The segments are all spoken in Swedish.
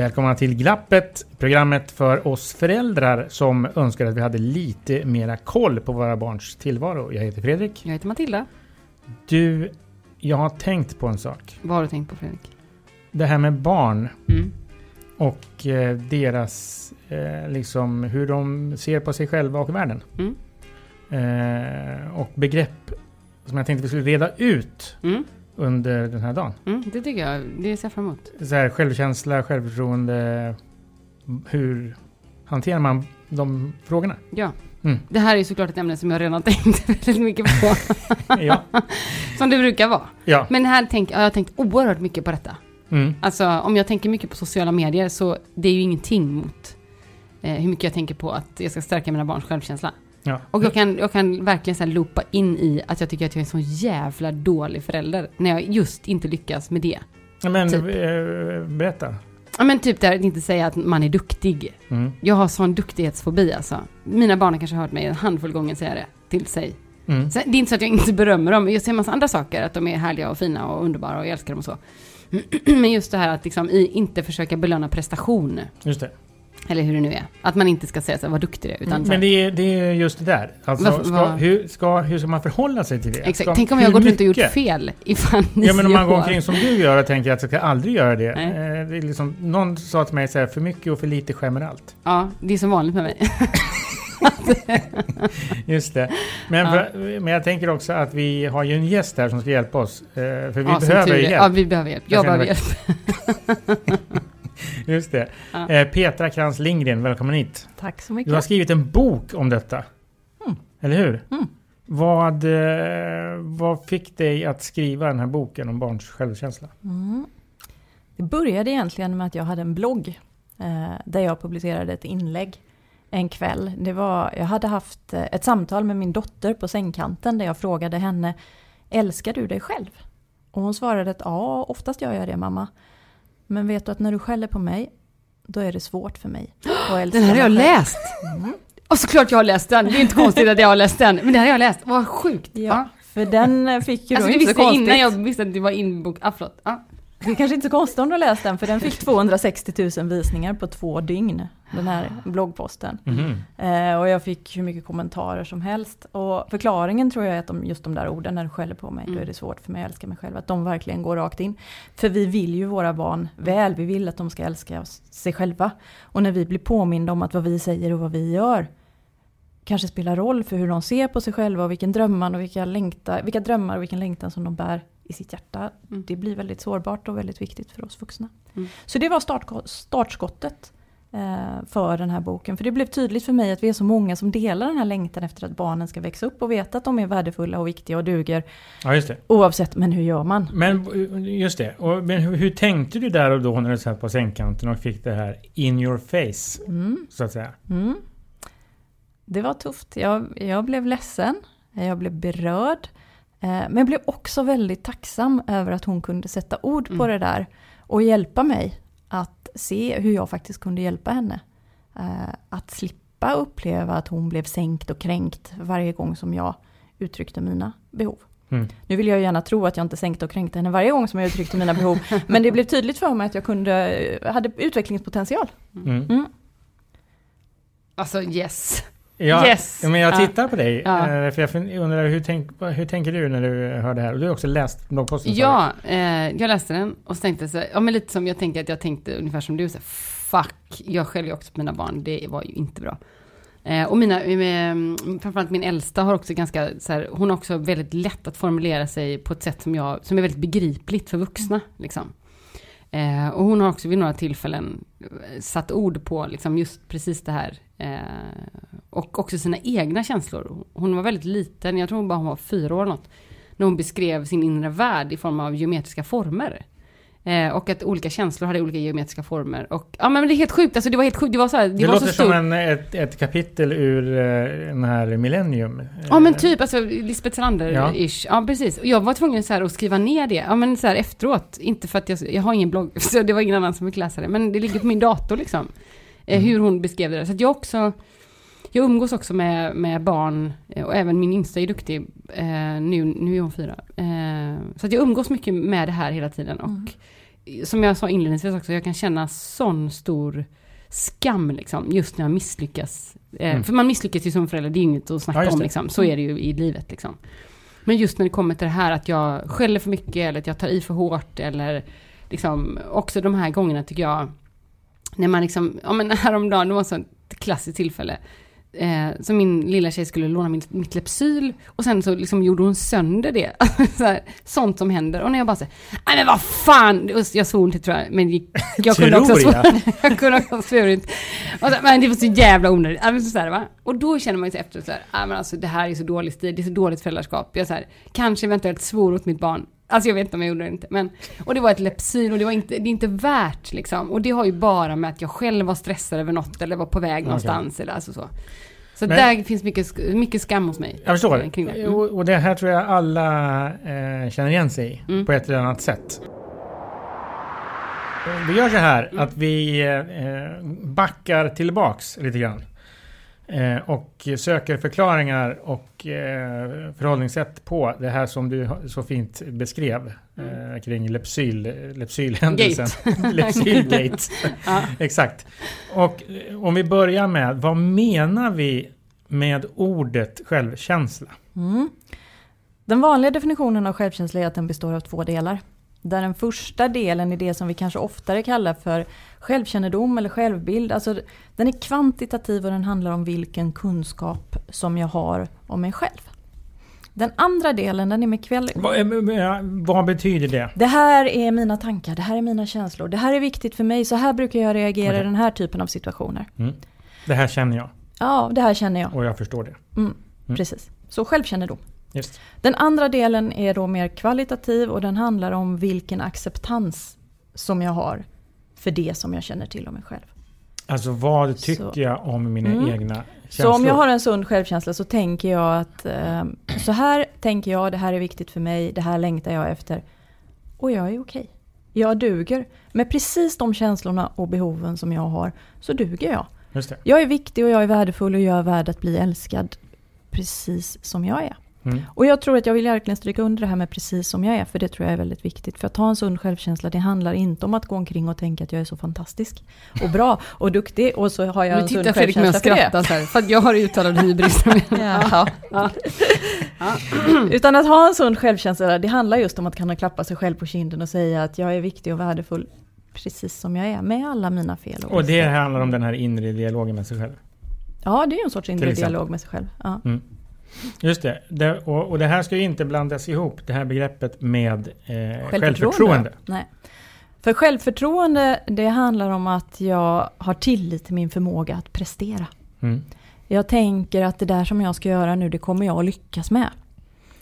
Välkomna till Glappet, programmet för oss föräldrar som önskar att vi hade lite mera koll på våra barns tillvaro. Jag heter Fredrik. Jag heter Matilda. Du, jag har tänkt på en sak. Vad har du tänkt på Fredrik? Det här med barn Mm. och eh, deras, eh, liksom hur de ser på sig själva och världen. Mm. Eh, och begrepp som jag tänkte vi skulle reda ut Mm. Under den här dagen. Mm. Det tycker jag. Det ser jag fram emot. Så här, självkänsla, självförtroende. Hur hanterar man de frågorna? Ja. Mm. Det här är såklart ett ämne som jag redan tänkt väldigt mycket på. Ja. som det brukar vara. ja. Men här tänk, jag har tänkt oerhört mycket på detta. Mm. Alltså om jag tänker mycket på sociala medier så det är ju ingenting mot eh, hur mycket jag tänker på att jag ska stärka mina barns självkänsla. Ja. Och jag kan, jag kan verkligen så här loopa in i att jag tycker att jag är en så jävla dålig förälder. När jag just inte lyckas med det. Men Typ. eh, berätta. Ja men typ där inte säga att man är duktig. Mm. Jag har sån duktighetsfobi alltså. Mina barn har kanske hört mig en handfull gånger säga det till sig. Mm. Så det är inte så att jag inte berömmer dem, jag säger en massa andra saker, att de är härliga och fina och underbara och jag älskar dem och så. Men just det här att liksom inte försöka belöna prestation, Just det. Eller hur det nu är. Att man inte ska säga så här, vad duktig du är, utan här, Men det är, det är just det där. Alltså, Varför- ska, vad- hur, ska, hur ska man förhålla sig till det? Exakt, Ska, tänk om jag har gått runt och gjort fel i fan Ja men om man går år. omkring som du gör och tänker att jag ska aldrig göra det. Eh, det är liksom, någon sa till mig så här, för mycket och för lite skämmer allt. Ja, det är som vanligt med mig. Just det. Men, Ja. för, men jag tänker också att vi har ju en gäst här som ska hjälpa oss. Eh, för vi ja, behöver hjälp. Ja, vi behöver hjälp. Jag Jag behöver hjälp. Just det. Ja. Eh, Petra Krantz Lindgren, välkommen hit. Tack så Du har mycket. skrivit en bok om detta. Mm. Eller hur? Mm. Vad, eh, vad fick dig att skriva den här boken om barns självkänsla? Mm. Det började egentligen med att jag hade en blogg eh, där jag publicerade ett inlägg en kväll. Det var, jag hade haft ett samtal med min dotter på sängkanten där jag frågade henne Älskar du dig själv? Och hon svarade att ja, oftast gör jag det mamma. Men vet du att när du skäller på mig, då är det svårt för mig att älska Den här har jag mig själv." läst! Och såklart jag har läst den. Det är inte konstigt att jag har läst den. Men den här har jag läst. Vad sjukt! Ja, för den eh, fick ju Alltså då du inte så visste konstigt. innan jag visste att det var inbok. Ah, förlåt. Ah. Det är kanske inte så konstigt om du har läst den, för den fick 260 000 visningar på två dygn, den här bloggposten. Mhm. Eh, och jag fick hur mycket kommentarer som helst. Och förklaringen tror jag är att de, just de där orden, när du skäller på mig, Mm. då är det svårt för mig att älska mig själv. Att de verkligen går rakt in. För vi vill ju våra barn väl, vi vill att de ska älska oss- sig själva. Och när vi blir påminda om att vad vi säger och vad vi gör kanske spelar roll för hur de ser på sig själva och vilken drömmar och vilka, längta, vilka drömmar och vilken längtan som de bär i sitt hjärta. Mm. Det blir väldigt sårbart och väldigt viktigt för oss vuxna. Mm. Så det var start, startskottet eh, för den här boken. För det blev tydligt för mig att vi är så många som delar den här längtan efter att barnen ska växa upp och veta att de är värdefulla och viktiga och duger. Ja, just det. Oavsett, men hur gör man? Men just det. Och, men hur, hur tänkte du där och då när du satt på sängkanten och fick det här in your face, Mm, så att säga? mm. Det var tufft. Jag, jag blev ledsen, jag blev berörd. Eh, men jag blev också väldigt tacksam över att hon kunde sätta ord på Mm. det där och hjälpa mig att se hur jag faktiskt kunde hjälpa henne. Eh, att slippa uppleva att hon blev sänkt och kränkt varje gång som jag uttryckte mina behov. Mm. Nu vill jag gärna tro att jag inte sänkte och kränkte henne varje gång som jag uttryckte mina behov. men det blev tydligt för mig att jag kunde, hade utvecklingspotential. Mm. Mm. Alltså yes. Ja, Yes. men jag Ja. tittar på dig. Ja. eh, För jag undrar, hur, tänk, hur tänker du när du hör det här? Och du har också läst bloggposten. Ja, eh, jag läste den och så tänkte så ja men lite som jag tänker att jag tänkte ungefär som du, så här, fuck, jag skäller också på mina barn, det var ju inte bra. Eh, och mina, med, framförallt min äldsta har också ganska, så här, hon har också väldigt lätt att formulera sig på ett sätt som, jag, som är väldigt begripligt för vuxna. Liksom. Eh, och hon har också vid några tillfällen eh, satt ord på liksom just precis det här. Eh, och också sina egna känslor. Hon var väldigt liten, jag tror bara hon var fyra år eller något. När hon beskrev sin inre värld i form av geometriska former. Eh, och att olika känslor hade olika geometriska former. Och ja men det är helt sjukt, alltså det var helt sjukt. Det var så här, det, Det, var låter så som en, ett, ett kapitel ur eh, den här Millennium. Ja men typ, alltså Lisbeth Salander-ish. Ja. precis. Och jag var tvungen så här att skriva ner det. Ja men så här efteråt. Inte för att jag, jag har ingen blogg, så det var ingen annan som fick läsa det. Men det ligger på min dator liksom. Eh, Mm. hur hon beskrev det. Så att jag också, jag umgås också med, med barn. eh, Och även min yngsta är duktig. Eh, nu, nu är hon fyra. Så att jag umgås mycket med det här hela tiden. Och Mm. som jag sa inledningsvis också, jag kan känna sån stor skam liksom, just när jag misslyckas. Mm. För man misslyckas ju som förälder, det är inget att snacka Ja, om liksom. Så är det ju i livet liksom. Men just när det kommer till det här att jag skäller för mycket eller att jag tar i för hårt eller liksom också de här gångerna tycker jag när man liksom, ja men häromdagen, det var så ett klassiskt tillfälle. Eh, så min lilla tjej skulle låna mitt, mitt Lepsyl och sen så liksom gjorde hon sönder det. så här, sånt som händer. Och när jag bara säger, nej men vad fan! Och Jag svor inte tror jag, men gick- jag kunde också svara. jag. jag kunde också ha svurit. Men det var så jävla onödigt. Så här, va? Och då känner man sig efter så här, ja, men alltså det här är så dålig stil, det är så dåligt föräldraskap. Jag så här, kanske eventuellt svor åt mitt barn. Alltså jag vet inte om jag gjorde det inte. Men, och det var ett Lepsyl och det var inte, det är inte värt liksom. Och det har ju bara med att jag själv var stressad över något eller var på väg någonstans eller alltså så. Så Men- där finns mycket, mycket skam hos mig. Jag förstår. eh, Kring det. Mm. Och, och det här tror jag alla eh, känner igen sig i Mm. på ett eller annat sätt. Vi gör så här Mm. att vi eh, backar tillbaks lite grann. Eh, och söker förklaringar och eh, förhållningssätt på det här som du så fint beskrev eh, kring Lepsyl, Lepsylhändelsen. Lepsylgate. Ja. Exakt. Och om vi börjar med, vad menar vi med ordet självkänsla? Mm. Den vanliga definitionen av självkänsla är att den består av två delar. Där den första delen är det som vi kanske oftare kallar för självkännedom eller självbild. Alltså, den är kvantitativ och den handlar om vilken kunskap som jag har om mig själv. Den andra delen den är med kväll... Vad, vad betyder det? Det här är mina tankar, det här är mina känslor, det här är viktigt för mig, så här brukar jag reagera Okej. i den här typen av situationer. Det här känner jag Ja, det här känner jag. och jag förstår det. Mm, Precis. Så självkännedom. Just. Den andra delen är då mer kvalitativ och den handlar om vilken acceptans som jag har för det som jag känner till om mig själv. Alltså vad tycker Så. jag om mina Mm. egna Så känslor? om jag har en sund självkänsla så tänker jag att eh, så här tänker jag, det här är viktigt för mig, det här längtar jag efter. Och jag är okej. Jag duger. Med precis de känslorna och behoven som jag har så duger jag. Jag är viktig och jag är värdefull och jag är värd att bli älskad precis som jag är. Mm. Och jag tror att jag vill verkligen stryka under det här med precis som jag är, för det tror jag är väldigt viktigt. För att ha en sund självkänsla, det handlar inte om att gå omkring och tänka att jag är så fantastisk och bra och duktig och så har jag Nu en sund tittar Fredrik självkänsla för det. skrattar så här, för att jag har uttalad hybris. Ja. Utan att ha en sund självkänsla, det handlar just om att kunna klappa sig själv på kinden och säga att jag är viktig och värdefull precis som jag är, med alla mina fel och Och det handlar om den här inre dialogen med sig själv. Ja, det är ju en sorts inre dialog med sig själv. Ja. Just det. det och, och det här ska ju inte blandas ihop, det här begreppet med eh, självförtroende. Självförtroende. Nej. För självförtroende, det handlar om att jag har tillit till min förmåga att prestera. Mm. Jag tänker att det där som jag ska göra nu, det kommer jag att lyckas med.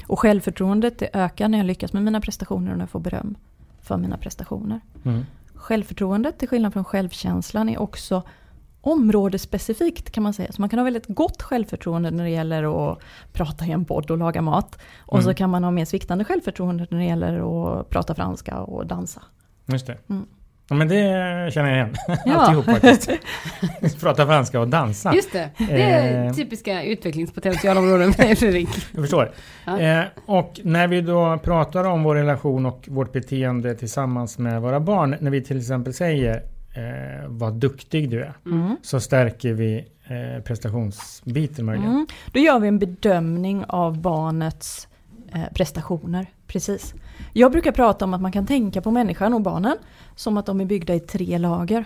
Och självförtroendet det ökar när jag lyckas med mina prestationer och när jag får beröm för mina prestationer. Mm. Självförtroendet, till skillnad från självkänslan, är också områdesspecifikt kan man säga. Så man kan ha väldigt gott självförtroende när det gäller att prata i en podd och laga mat. Och Mm. så kan man ha mer sviktande självförtroende när det gäller att prata franska och dansa. Just det. Mm. Ja, men det känner jag igen. Ja. Alltihop faktiskt. Prata franska och dansa. Just det, det är Eh. typiska utvecklingspotentialområden för dig Fredrik. Jag förstår. Ja. Eh, och när vi då pratar om vår relation och vårt beteende tillsammans med våra barn. När vi till exempel säger eh, vad duktig du är. Mm. Så stärker vi eh, prestationsbiten möjligen. Mm. Då gör vi en bedömning av barnets eh, prestationer. Precis. Jag brukar prata om att man kan tänka på människan och barnen som att de är byggda i tre lager.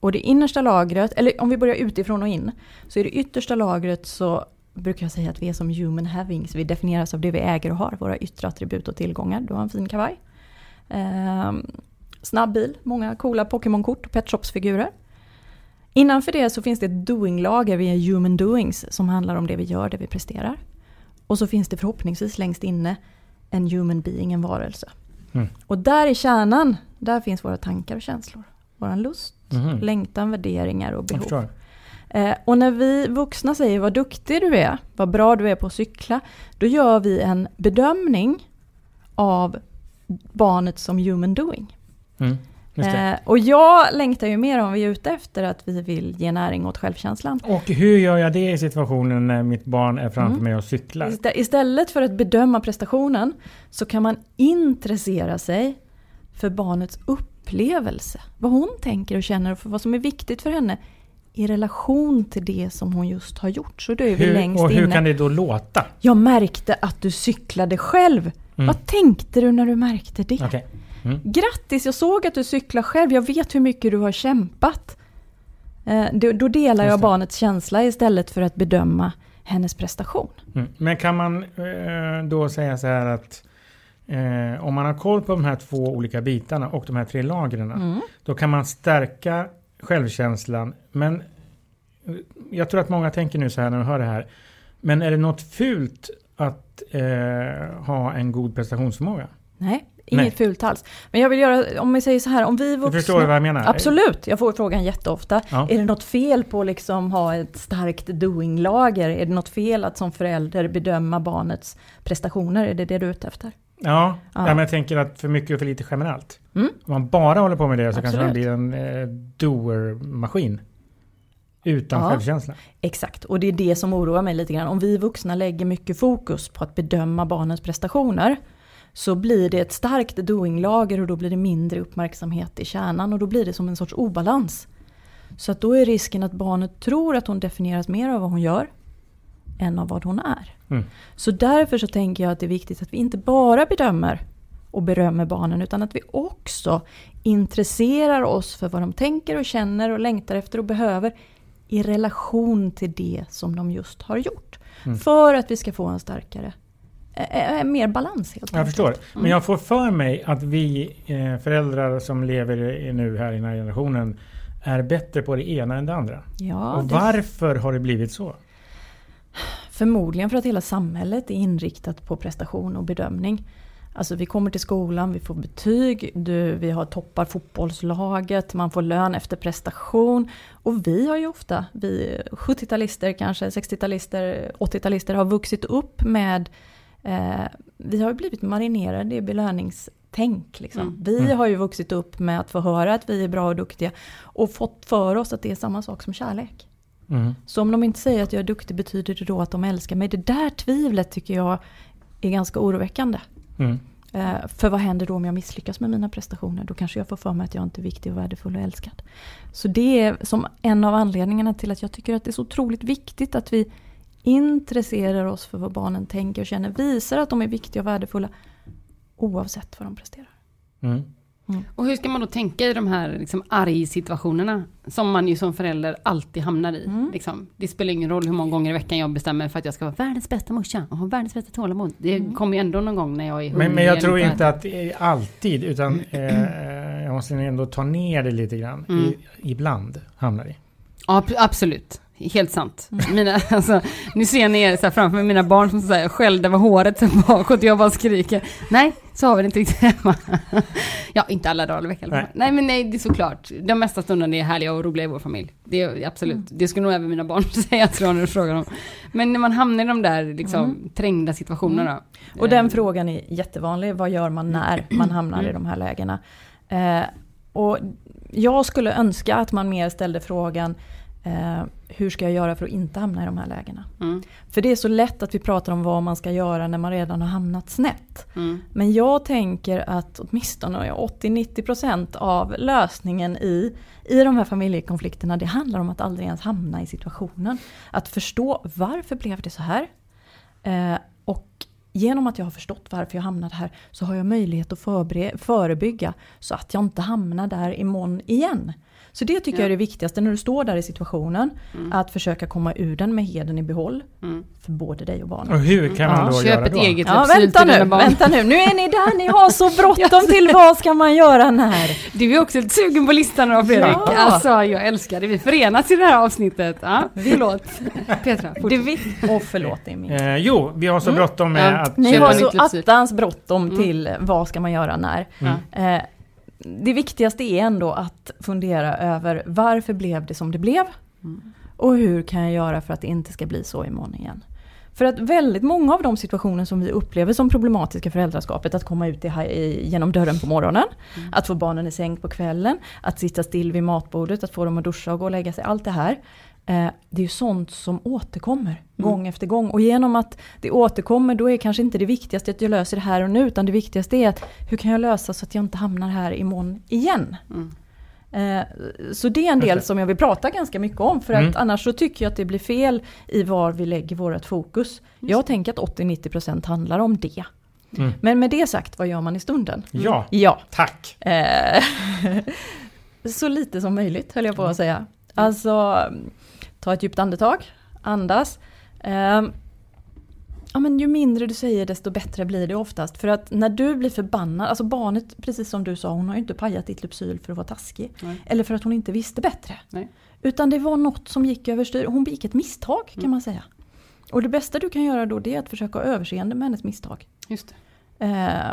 Och det innersta lagret, eller om vi börjar utifrån och in, så i det yttersta lagret så brukar jag säga att vi är som human havings. Vi definieras av det vi äger och har, våra yttre attribut och tillgångar. Du har en fin kavaj. Ehm, snabb bil, många coola Pokémon-kort och Pet Shops-figurer. Innanför det så finns det ett doing-lager, vi är human doings, som handlar om det vi gör, det vi presterar. Och så finns det förhoppningsvis längst inne en human being, en varelse. Mm. Och där i kärnan, där finns våra tankar och känslor. Våran lust, Mhm. längtan, värderingar och behov. Eh, och när vi vuxna säger vad duktig du är, vad bra du är på att cykla, då gör vi en bedömning av barnet som human doing. Mm. Eh, och jag längtar ju mer om vi är ute efter att vi vill ge näring åt självkänslan. Och hur gör jag det i situationen när mitt barn är framför Mm. mig och cyklar? Istä- Istället för att bedöma prestationen så kan man intressera sig för barnets upplevelse. Vad hon tänker och känner och för vad som är viktigt för henne i relation till det som hon just har gjort. Så då är vi Hur, längst och hur inne. kan det då låta? Jag märkte att du cyklade själv. Mm. Vad tänkte du när du märkte det? Okej. Mm. Grattis, jag såg att du cyklar själv. Jag vet hur mycket du har kämpat. Eh, då, då delar jag barnets känsla istället för att bedöma hennes prestation. Mm. Men kan man eh, då säga så här att eh, om man har koll på de här två olika bitarna och de här tre lagren. Mm. Då kan man stärka självkänslan. Men eh, jag tror att många tänker nu så här när de hör det här. Men är det något fult att eh, ha en god prestationsförmåga? Nej, inget Nej. fult alls. Men jag vill göra, om vi säger så här, om vi Du vuxna... förstår vad jag menar? Absolut, jag får frågan jätteofta. Ja. Är det något fel på att liksom ha ett starkt doing-lager? Är det något fel att som förälder bedöma barnets prestationer? Är det det du är ute efter? Ja, Ja. men jag tänker att för mycket och för lite generellt. Mm. Om man bara håller på med det så kanske man Absolut. blir en eh, doer-maskin. Utan Ja. självkänsla. Exakt, och det är det som oroar mig lite grann. Om vi vuxna lägger mycket fokus på att bedöma barnens prestationer så blir det ett starkt doing-lager och då blir det mindre uppmärksamhet i kärnan och då blir det som en sorts obalans. Så att då är risken att barnet tror att hon definieras mer av vad hon gör än av vad hon är. Mm. Så därför så tänker jag att det är viktigt att vi inte bara bedömer och berömmer barnen utan att vi också intresserar oss för vad de tänker och känner och längtar efter och behöver i relation till det som de just har gjort. Mm. För att vi ska få en starkare, mer balans helt Jag enkelt. förstår. Mm. Men jag får för mig att vi eh, föräldrar som lever nu här i den här generationen är bättre på det ena än det andra. Ja, och det, varför har det blivit så? förmodligen för att hela samhället är inriktat på prestation och bedömning. Alltså vi kommer till skolan, vi får betyg, du, vi har toppar fotbollslaget, man får lön efter prestation. Och vi har ju ofta, vi 70-talister kanske, 60-talister, 80-talister har vuxit upp med, eh, vi har ju blivit marinerade i belöningstänk. Liksom. Mm. Vi Mm. har ju vuxit upp med att få höra att vi är bra och duktiga och fått för oss att det är samma sak som kärlek. Mm. Så om de inte säger att jag är duktig betyder det då att de älskar mig? Det där tvivlet tycker jag är ganska oroväckande. Mm. Eh, för vad händer då om jag misslyckas med mina prestationer? Då kanske jag får för mig att jag inte är viktig och värdefull och älskad. Så det är som en av anledningarna till att jag tycker att det är så otroligt viktigt att vi intresserar oss för vad barnen tänker och känner. Visar att de är viktiga och värdefulla oavsett vad de presterar. Mm. Och hur ska man då tänka i de här liksom, arg-situationerna? Som man ju som förälder alltid hamnar i. Mm. Liksom. Det spelar ingen roll hur många gånger i veckan jag bestämmer för att jag ska vara världens bästa morsa och ha världens bästa tålamod. Det Mm. kommer ju ändå någon gång när jag är Men, men jag tror inte att det är alltid, utan eh, jag måste ändå ta ner det lite grann. Mm. I, ibland hamnar det. Ja, ab- absolut. Helt sant. Mina, alltså, nu ser ni er så framför mig, mina barn som så här skällde över håret bakåt och jag bara skriker. Nej, så har vi det inte riktigt hemma. ja, inte alla dagar i veckan. Nej. Nej. men nej, det är såklart. De mesta stunderna är härliga och roliga i vår familj. Det är absolut. Mm. Det skulle nog även mina barn säga, tror jag, när du frågar dem. Men när man hamnar i de där liksom, trängda situationerna. Och den eh, frågan är jättevanlig. Vad gör man när man hamnar i de här lägena? Eh, och jag skulle önska att man mer ställde frågan eh, hur ska jag göra för att inte hamna i de här lägena? Mm. För det är så lätt att vi pratar om vad man ska göra när man redan har hamnat snett. Mm. Men jag tänker att åtminstone 80-90% av lösningen i, i de här familjekonflikterna det handlar om att aldrig ens hamna i situationen. Att förstå varför blev det så här? Eh, genom att jag har förstått varför jag hamnade här så har jag möjlighet att förbre- förebygga så att jag inte hamnar där imorgon igen. Så det tycker Ja. jag är det viktigaste när du står där i situationen. Att försöka komma ur den med heden i behåll. Mm. För både dig och barnen. Och hur kan man Ja, då Köp göra ett då? eget Ja, vänta nu, vänta nu. Nu är ni där, ni har så bråttom till vad ska man göra när? Du är också lite sugen på listan då Fredrik. Ja. Alltså jag älskar det. Vi förenas i det här avsnittet. Ja, förlåt. Petra, Det fortsätt. förlåt, det är min. Eh, jo, vi har så bråttom med. Att... Ni har så attans bråttom Mm. till vad ska man göra när. Mm. Eh, det viktigaste är ändå att fundera över varför blev det som det blev? Mm. Och hur kan jag göra för att det inte ska bli så imorgon igen? För att väldigt många av de situationer som vi upplever som problematiska föräldraskapet, att komma ut i, i, genom dörren på morgonen, Mm. att få barnen i säng på kvällen, att sitta still vid matbordet, att få dem att duscha och gå och lägga sig, allt det här. Eh, det är ju sånt som återkommer gång efter gång. Och genom att det återkommer då är kanske inte det viktigaste att jag löser det här och nu, utan det viktigaste är att hur kan jag lösa så att jag inte hamnar här imorgon igen? Mm. Eh, Så det är en del som jag vill prata ganska mycket om för Mm. att annars så tycker jag att det blir fel i var vi lägger vårt fokus. Jag tänker att 80-90% handlar om det. Mm. Men med det sagt, vad gör man i stunden? Ja, Ja, tack. eh, så lite som möjligt höll jag på att säga. Alltså, ta ett djupt andetag, andas. Eh, Ja men ju mindre du säger desto bättre blir det oftast. För att när du blir förbannad, alltså barnet precis som du sa, hon har ju inte pajat ditt Lypsyl för att vara taskig. Nej. Eller för att hon inte visste bättre. Nej. Utan det var något som gick överstyr. Hon begick ett misstag kan Mm. man säga. Och det bästa du kan göra då det är att försöka ha överseende med hennes misstag. Just. Eh,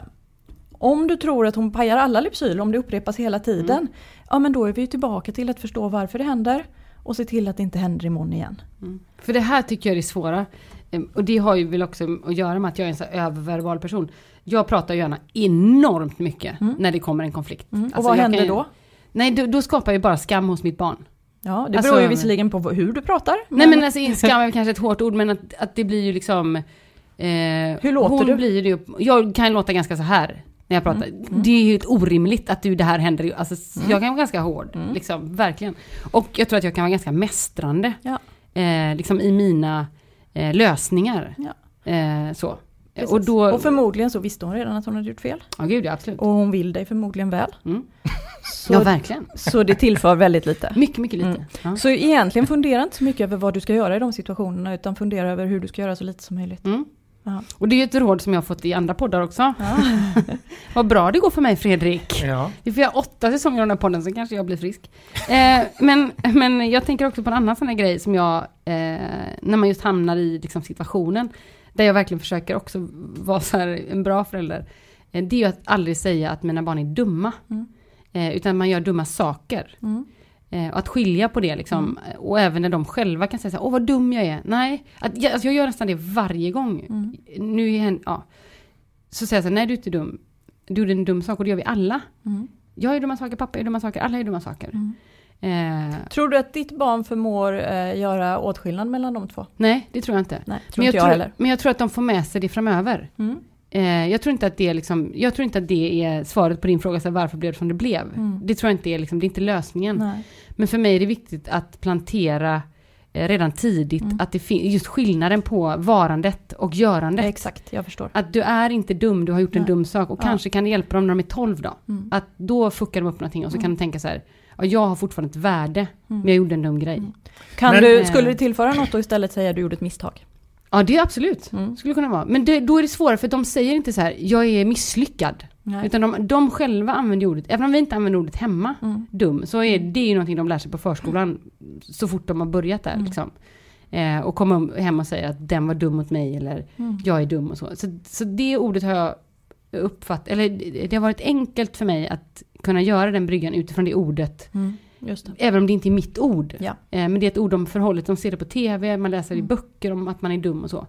om du tror att hon pajar alla Lypsyl, om det upprepas hela tiden. Mm. Ja men då är vi ju tillbaka till att förstå varför det händer. Och se till att det inte händer imorgon igen. Mm. För det här tycker jag är det svåra. Ehm, Och det har ju väl också att göra med att jag är en så öververbal person. Jag pratar gärna enormt mycket Mm. när det kommer en konflikt. Mm. Och Alltså, vad jag händer ju- då? Nej, då, då skapar jag bara skam hos mitt barn. Ja, det Alltså- beror ju visserligen på hur du pratar. Nej men alltså skam är kanske ett hårt ord men att, att det blir ju liksom... Eh, Hur låter hon du? Blir ju, jag kan låta ganska så här när jag pratar. Det är ju orimligt att du, det här händer. Alltså, Jag kan vara ganska hård, Mm. liksom, verkligen. Och jag tror att jag kan vara ganska mästrande. Ja. Eh, liksom i mina eh, lösningar. Ja. Eh, så. Precis. Och då... och förmodligen så visste hon redan att hon hade gjort fel. Ja gud ja, absolut. Och hon vill dig förmodligen väl. Mm. Så, Ja verkligen. så det tillför väldigt lite. Mycket, mycket lite. Mm. Ja. Så egentligen fundera inte så mycket över vad du ska göra i de situationerna utan fundera över hur du ska göra så lite som möjligt. Ja. Och det är ju ett råd som jag har fått i andra poddar också. Ja. Vad bra det går för mig Fredrik. Ja. Vi får göra åtta säsonger av den här podden så kanske jag blir frisk. Eh, men, men jag tänker också på en annan sån här grej som jag, eh, när man just hamnar i liksom, situationen, där jag verkligen försöker också vara så här en bra förälder. Eh, det är ju att aldrig säga att mina barn är dumma. Mm. Eh, utan man gör dumma saker. Mm. Eh, och att skilja på det liksom. Och även när de själva kan säga så här, åh vad dum jag är. Nej, att, jag, alltså, jag gör nästan det varje gång. Mm. Nu är ja. Så säger jag så här, nej du är inte dum. Du gjorde en dum sak och det gör vi alla. Mm. Jag gör dumma saker, pappa gör dumma saker, alla gör dumma saker. Mm. Eh, Tror du att ditt barn förmår eh, göra åtskillnad mellan de två? nej, det tror jag inte. Nej, tror Men jag, inte jag tror, men jag tror att de får med sig det framöver. Mm. Eh, jag, tror inte att det är liksom, jag tror inte att det är svaret på din fråga, så här, varför blev det som det blev. Mm. Det tror jag inte är, liksom, det är inte lösningen. Nej. Men för mig är det viktigt att plantera eh, redan tidigt Mm. att det finns just skillnaden på varandet och görandet. Exakt, jag förstår. Att du är inte dum, du har gjort en Nej. dum sak och Ja. kanske kan det hjälpa dem när de är 12 då. Mm. Att då fuckar de upp någonting och så Mm. kan de tänka så här, ja, jag har fortfarande ett värde, Mm. men jag gjorde en dum grej. Mm. Kan Men- du, skulle du tillföra något och istället säga att du gjorde ett misstag? Ja, det är absolut. Mm. Skulle kunna vara. Men det, då är det svårare för de säger inte så här, jag är misslyckad. Nej. Utan de, de själva använder ordet, även om vi inte använder ordet hemma, Mm. dum, så är det ju någonting de lär sig på förskolan så fort de har börjat där. Mm. Liksom. Eh, och kommer hem och säger att den var dum mot mig eller Mm. jag är dum och så. Så, så det ordet har jag uppfattat, eller det har varit enkelt för mig att kunna göra den bryggan utifrån det ordet. Mm. Just det. Även om det inte är mitt ord. Ja. Eh, men det är ett ord de förhållit, de ser det på tv, man läser i Mm. böcker om att man är dum och så.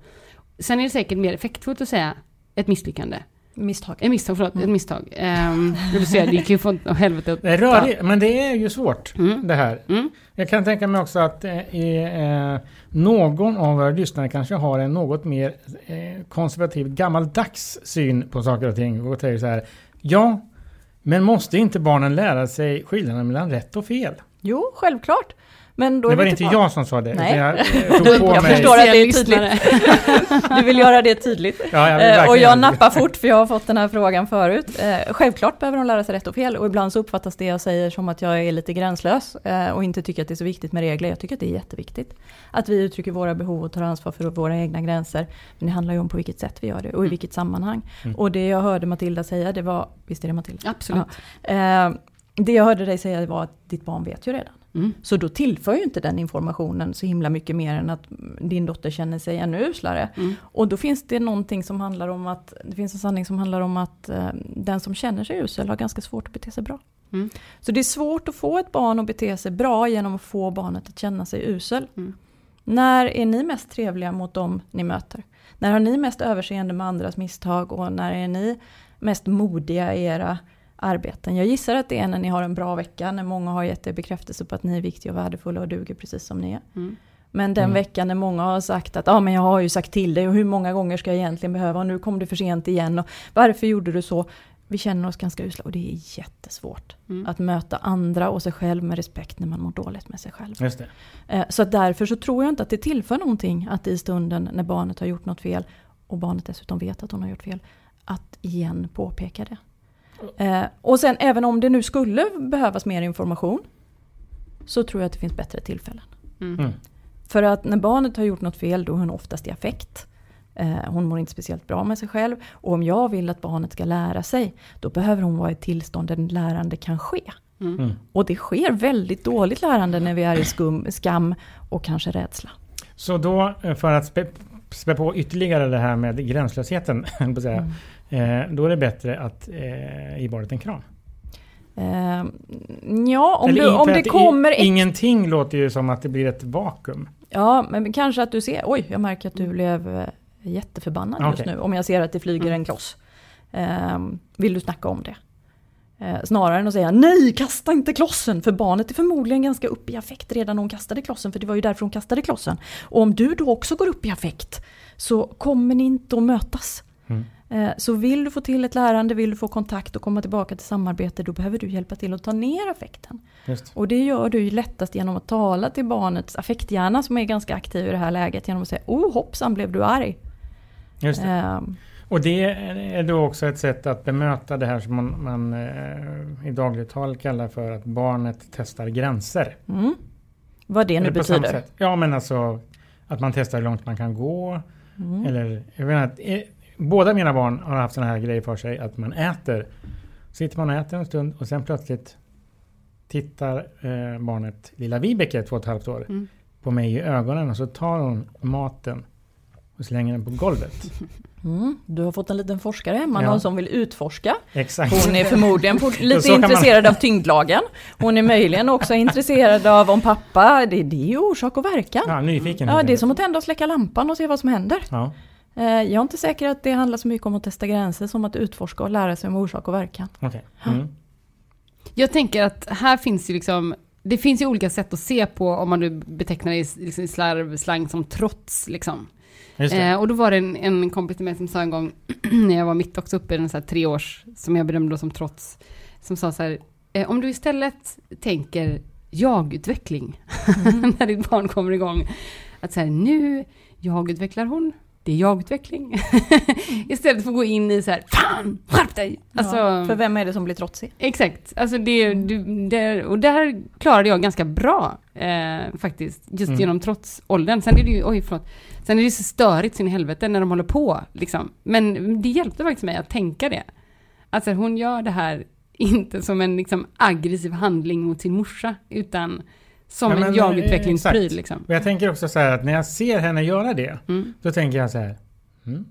Sen är det säkert mer effektfullt att säga ett misslyckande. Misstag. Ett misstag, förlåt. Mm. Ett misstag. Um, du ser, det gick ju från helvete åt... Det är rörigt, men det är ju svårt Mm. det här. Mm. Jag kan tänka mig också att eh, eh, någon av våra lyssnare kanske har en något mer eh, konservativ, gammaldags syn på saker och ting. Och säger så här. Ja, men måste inte barnen lära sig skillnaden mellan rätt och fel? Jo, självklart. Men då Det var inte tillbaka- jag som sa det. Nej. Jag, Jag förstår att det är tydligt. Du vill göra det tydligt. Ja, jag Eh, och jag nappar fort för jag har fått den här frågan förut. Eh, självklart behöver de lära sig rätt och fel och ibland så uppfattas det jag säger som att jag är lite gränslös eh, och inte tycker att det är så viktigt med regler. Jag tycker att det är jätteviktigt. Att vi uttrycker våra behov och tar ansvar för våra egna gränser. Men det handlar ju om på vilket sätt vi gör det och i vilket sammanhang. Mm. Och det jag hörde Matilda säga det var, visst är det Matilda? Absolut. Eh, det jag hörde dig säga var att ditt barn vet ju redan. Mm. Så då tillför ju inte den informationen så himla mycket mer än att din dotter känner sig ännu uslare. Mm. Och då finns det någonting som handlar om att, det finns en sanning som handlar om att eh, den som känner sig usel har ganska svårt att bete sig bra. Mm. Så det är svårt att få ett barn att bete sig bra genom att få barnet att känna sig usel. Mm. När är ni mest trevliga mot dem ni möter? När har ni mest överseende med andras misstag och när är ni mest modiga i era arbeten? Jag gissar att det är när ni har en bra vecka, när många har gett er bekräftelse på att ni är viktiga och värdefulla och duger precis som ni är. Mm. Men den Mm. veckan när många har sagt att ah, men jag har ju sagt till dig och hur många gånger ska jag egentligen behöva och nu kom du för sent igen och varför gjorde du så? Vi känner oss ganska usla och det är jättesvårt Mm. att möta andra och sig själv med respekt när man mår dåligt med sig själv. Just det. Eh, Så därför så tror jag inte att det tillför någonting att i stunden när barnet har gjort något fel och barnet dessutom vet att hon har gjort fel, att igen påpeka det. Eh, Och sen även om det nu skulle behövas mer information så tror jag att det finns bättre tillfällen. Mm. Mm. För att när barnet har gjort något fel då är hon oftast i affekt. Eh, Hon mår inte speciellt bra med sig själv. Och om jag vill att barnet ska lära sig då behöver hon vara i ett tillstånd där lärande kan ske. Mm. Mm. Och det sker väldigt dåligt lärande när vi är i skum, skam och kanske rädsla. Så då, eh, för att spä, på ytterligare det här med gränslösheten, på säga, eh, då är det bättre att eh, ge barnet en kram. Eh, ja, om, Eller du, om det att i- kommer... Ett, Ingenting låter ju som att det blir ett vakuum. ja, men kanske att du ser... Oj, jag märker att du blev eh, jätteförbannad just Okej. nu. Om jag ser att det flyger Mm. en kloss. Eh, vill du snacka om det? Eh, snarare än att säga nej, kasta inte klossen. För barnet är förmodligen ganska upp i affekt redan när hon kastade klossen. För det var ju därför hon kastade klossen. Och om du då också går upp i affekt så kommer ni inte att mötas. Mm. Eh, Så vill du få till ett lärande, vill du få kontakt och komma tillbaka till samarbete, då behöver du hjälpa till att ta ner affekten. Just. Och det gör du ju lättast genom att tala till barnets affekthjärna som är ganska aktiv i det här läget genom att säga oh hoppsan blev du arg. Just det. Ehm, Och det är då också ett sätt att bemöta det här som man, man eh, i dagligt tal kallar för att barnet testar gränser. mm. Vad det nu Eller betyder. Ja men alltså att man testar hur långt man kan gå. Mm. Eller, jag menar, att, eh, båda mina barn har haft sådana här grejer för sig att man äter. Sitter man och äter en stund och sen plötsligt tittar eh, barnet, lilla Vibeke, två och ett halvt år, Mm. på mig i ögonen och så tar hon maten och slänger den på golvet. Mm. Du har fått en liten forskare hemma, Ja. någon som vill utforska. Exakt. Hon är förmodligen lite kan man- intresserad av tyngdlagen. Hon är möjligen också intresserad av om pappa, det, det är ju orsak och verkan. Ja, nyfiken. Ja, det är som att tända och släcka lampan och se vad som händer. Ja. Eh, Jag är inte säker att det handlar så mycket om att testa gränser som att utforska och lära sig om orsak och verkan. okej. Mm. Jag tänker att här finns ju liksom, det finns ju olika sätt att se på om man nu betecknar det i liksom, i slarv, slang som trots liksom. Eh, och då var det en, en kompis till mig som sa en gång, när jag var mitt också uppe i en så här tre års, som jag bedömde då som trots, som sa så här, eh, om du istället tänker jag-utveckling, när ditt barn kommer igång, att så här, nu jag-utvecklar hon, det är jag-utveckling. istället för att gå in i så här, fan, skärp dig! Alltså, ja, för vem är det som blir trotsig? Exakt, alltså det, du, det, och där klarade jag ganska bra eh, faktiskt, just Mm. genom trots åldern. Sen är det ju, oj förlåt, sen är det så störigt sin helvete när de håller på liksom. Men det hjälpte faktiskt mig att tänka det. Alltså hon gör det här inte som en liksom, aggressiv handling mot sin morsa, utan som men, en eh, jag-utvecklingspryl liksom. Och jag tänker också så här att när jag ser henne göra det, Mm. då tänker jag så här. Mm,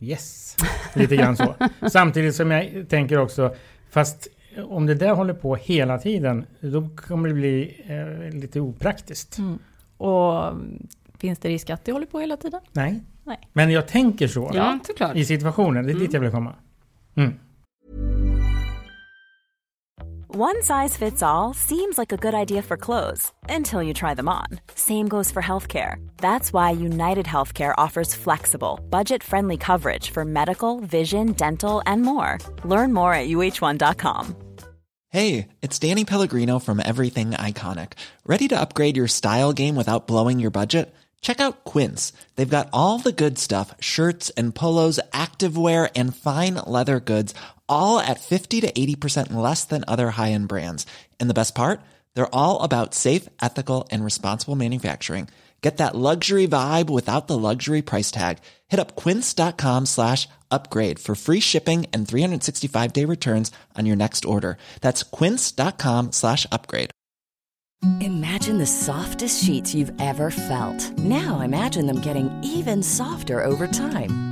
yes, lite grann så. Samtidigt som jag tänker också, fast om det där håller på hela tiden, då kommer det bli eh, lite opraktiskt. Mm. Och mm, finns det risk att det håller på hela tiden? Nej. Nej. Men jag tänker så Ja, i situationen, det är dit Mm. jag vill komma. One size fits all seems like a good idea for clothes until you try them on. Same goes for healthcare. That's why United Healthcare offers flexible, budget friendly coverage for medical, vision, dental, and more. Learn more at uh1.com. Hey, it's Danny Pellegrino from Everything Iconic. Ready to upgrade your style game without blowing your budget? Check out Quince. They've got all the good stuff shirts and polos, activewear, and fine leather goods, all at 50 to 80% less than other high end brands. And the best part? They're all about safe, ethical, and responsible manufacturing. Get that luxury vibe without the luxury price tag. Hit up quince.com slash upgrade for free shipping and 365 day returns on your next order. That's quince.com slash upgrade. Imagine the softest sheets you've ever felt. Now imagine them getting even softer over time.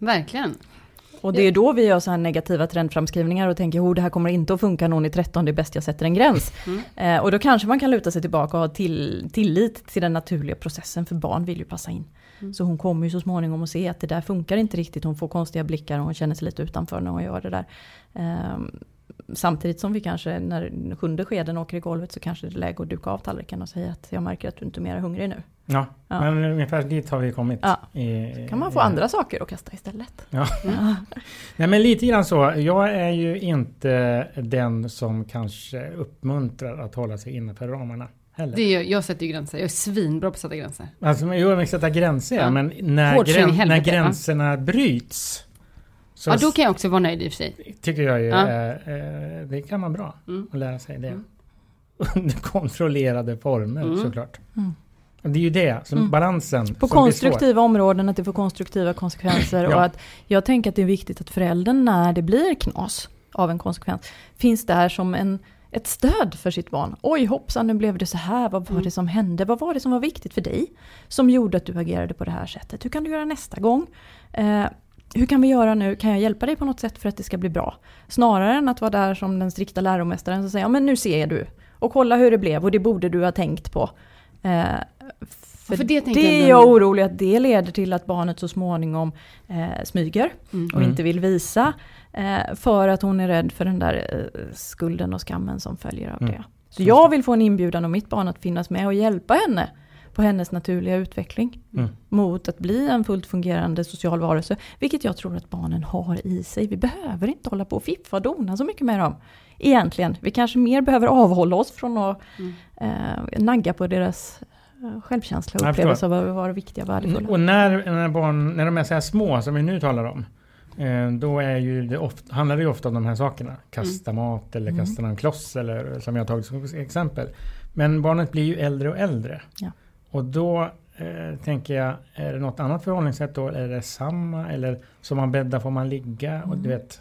Verkligen. Och det är då vi gör så här negativa trendframskrivningar och tänker oh, det här kommer inte att funka, någon i 13, det är bäst jag sätter en gräns. Mm. Eh, och då kanske man kan luta sig tillbaka och ha till, tillit till den naturliga processen, för barn vill ju passa in. Mm. Så hon kommer ju så småningom att se att det där funkar inte riktigt, hon får konstiga blickar och hon känner sig lite utanför när hon gör det där. Eh, samtidigt som vi kanske, när sjunde skeden åker i golvet så kanske det är läge att duka av tallriken och säga att jag märker att du inte är mer hungrig nu. Ja, Ja. men ungefär dit har vi kommit. Ja. I, kan man få i- andra saker att kasta istället. Ja. Nej men lite grann så. Jag är ju inte den som kanske uppmuntrar att hålla sig innanför ramarna. Heller. Det är, jag sätter ju gränser. Jag är svinbra på att sätta gränser. Alltså, jo, men sätta gränser ja. Ja. men när, så grän, när helvete, va? gränserna bryts. Så Ja, då kan jag också vara nöjd i och för sig. tycker jag ju, Ja. eh, eh, det kan vara bra Mm. att lära sig det. Mm. Under kontrollerade former Mm. såklart. Mm. Det är ju det, som Mm. balansen. På som konstruktiva områden, att det får konstruktiva konsekvenser. Ja. Och att jag tänker att det är viktigt att föräldern när det blir knas av en konsekvens, finns där som en, ett stöd för sitt barn. Oj hoppsan, nu blev det så här. Vad var Mm. det som hände? Vad var det som var viktigt för dig? Som gjorde att du agerade på det här sättet. Hur kan du göra nästa gång? Eh, hur kan vi göra nu? Kan jag hjälpa dig på något sätt för att det ska bli bra? Snarare än att vara där som den strikta läromästaren som säger, ja men nu ser du. Och kolla hur det blev och det borde du ha tänkt på. Eh, för, för det det, jag är jag orolig att det leder till att barnet så småningom eh, smyger Mm. och Mm. inte vill visa. Eh, för att hon är rädd för den där eh, skulden och skammen som följer av Mm. det. Så jag vill få en inbjudan av mitt barn att finnas med och hjälpa henne på hennes naturliga utveckling. Mm. Mot att bli en fullt fungerande social varelse. Vilket jag tror att barnen har i sig. Vi behöver inte hålla på och fiffa och dona så mycket med dem. Egentligen. Vi kanske mer behöver avhålla oss från att Mm. eh, nagga på deras eh, självkänsla och upplevelse av att vara viktiga och värdefulla. Och när, när, barn, när de är så här små som vi nu talar om. eh, Då är ju det ofta, handlar det ju ofta om de här sakerna. Kasta mat eller Mm. kasta en kloss eller som jag har tagit som exempel. Men barnet blir ju äldre och äldre. Ja. Och då eh, tänker jag, är det något annat förhållningssätt då? Är det samma? Eller som man bäddar får man ligga? Och du Mm. vet,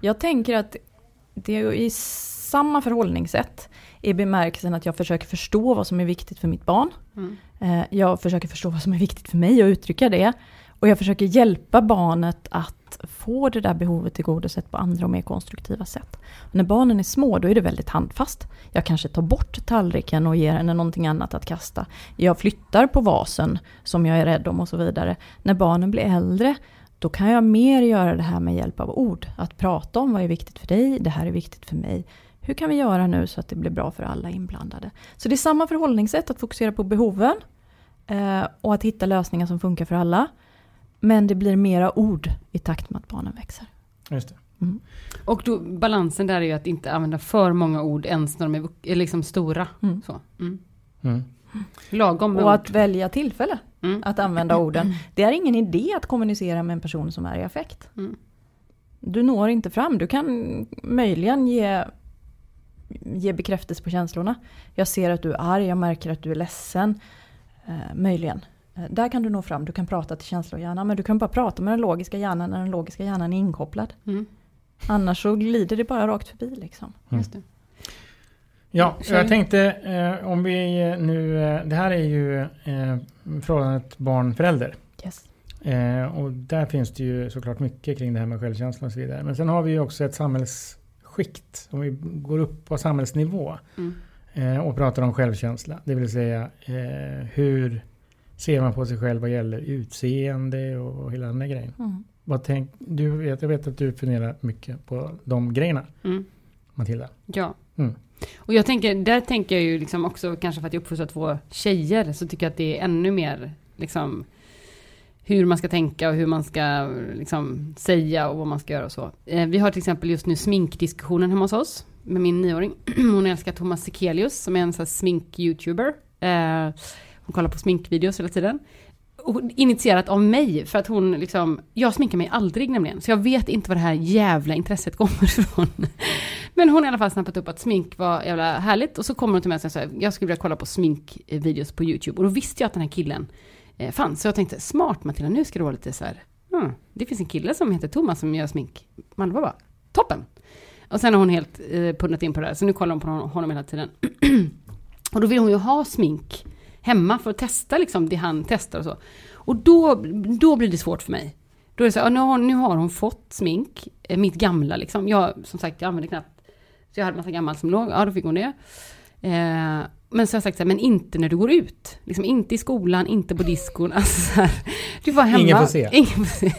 Jag tänker att det är ju i samma förhållningssätt i bemärkelsen att jag försöker förstå vad som är viktigt för mitt barn. Mm. Eh, Jag försöker förstå vad som är viktigt för mig och uttrycka det. Och jag försöker hjälpa barnet att få det där behovet tillgodosett på andra och mer konstruktiva sätt. Och när barnen är små då är det väldigt handfast. Jag kanske tar bort tallriken och ger henne någonting annat att kasta. Jag flyttar på vasen som jag är rädd om och så vidare. När barnen blir äldre då kan jag mer göra det här med hjälp av ord. Att prata om vad är viktigt för dig, det här är viktigt för mig. Hur kan vi göra nu så att det blir bra för alla inblandade? Så det är samma förhållningssätt att fokusera på behoven eh, och att hitta lösningar som funkar för alla. Men det blir mera ord i takt med att barnen växer. just det. Och då, balansen där är ju att inte använda för många ord ens när de är, är liksom stora. Mm. Så. Mm. Mm. Lagom med Och ord. att välja tillfälle Mm. att använda orden. Det är ingen idé att kommunicera med en person som är i affekt. Mm. Du når inte fram. Du kan möjligen ge, ge bekräftelse på känslorna. Jag ser att du är arg, jag märker att du är ledsen. Eh, möjligen. Eh, där kan du nå fram. Du kan prata till känslohjärnan. Men du kan bara prata med den logiska hjärnan när den logiska hjärnan är inkopplad. Mm. Annars så glider det bara rakt förbi liksom. Det. Ja, jag tänkte eh, om vi eh, nu... Eh, det här är ju eh, förhållandet barn-förälder. Yes. Eh, och där finns det ju såklart mycket kring det här med självkänsla och så vidare. Men sen har vi ju också ett samhällsskikt. Om vi går upp på samhällsnivå Mm. eh, och pratar om självkänsla. Det vill säga eh, hur ser man på sig själv vad gäller utseende och hela den där grejen. Mm. Vad tänk, du vet, jag vet att du funderar mycket på de grejerna, Mm. Matilda. Ja. Mm. Och jag tänker, där tänker jag ju liksom också, kanske för att jag uppfostrar två tjejer, så tycker jag att det är ännu mer liksom hur man ska tänka och hur man ska liksom säga och vad man ska göra och så. Eh, vi har till exempel just nu sminkdiskussionen hemma hos oss med min nioåring. Hon älskar Thomas Sekelius som är en sån smink-youtuber. Eh, och kollar på sminkvideos hela tiden. Och initierat av mig, för att hon liksom, jag sminkar mig aldrig nämligen, så jag vet inte var det här jävla intresset kommer ifrån. Men hon har i alla fall snappat upp att smink var jävla härligt, och så kommer hon till mig och säger jag skulle vilja kolla på sminkvideos på YouTube, och då visste jag att den här killen eh, fanns, så jag tänkte, smart Matilda, nu ska det vara lite så här, hmm, det finns en kille som heter Thomas som gör smink. Man var bara, toppen! Och sen har hon helt eh, punnat in på det här, så nu kollar hon på honom, honom hela tiden. och då vill hon ju ha smink hemma för att testa liksom det han testar och så. Och då, då blir det svårt för mig. Då är det så här, nu, har, nu har hon fått smink, eh, mitt gamla liksom. Jag, som sagt, jag använde knappt, så jag hade massa gammalt som låg, ja då fick hon det. Eh, men så har jag sagt så här, men inte när du går ut. Liksom inte i skolan, inte på diskon. Alltså, här, du var hemma. Ingen får se. Ingen får se.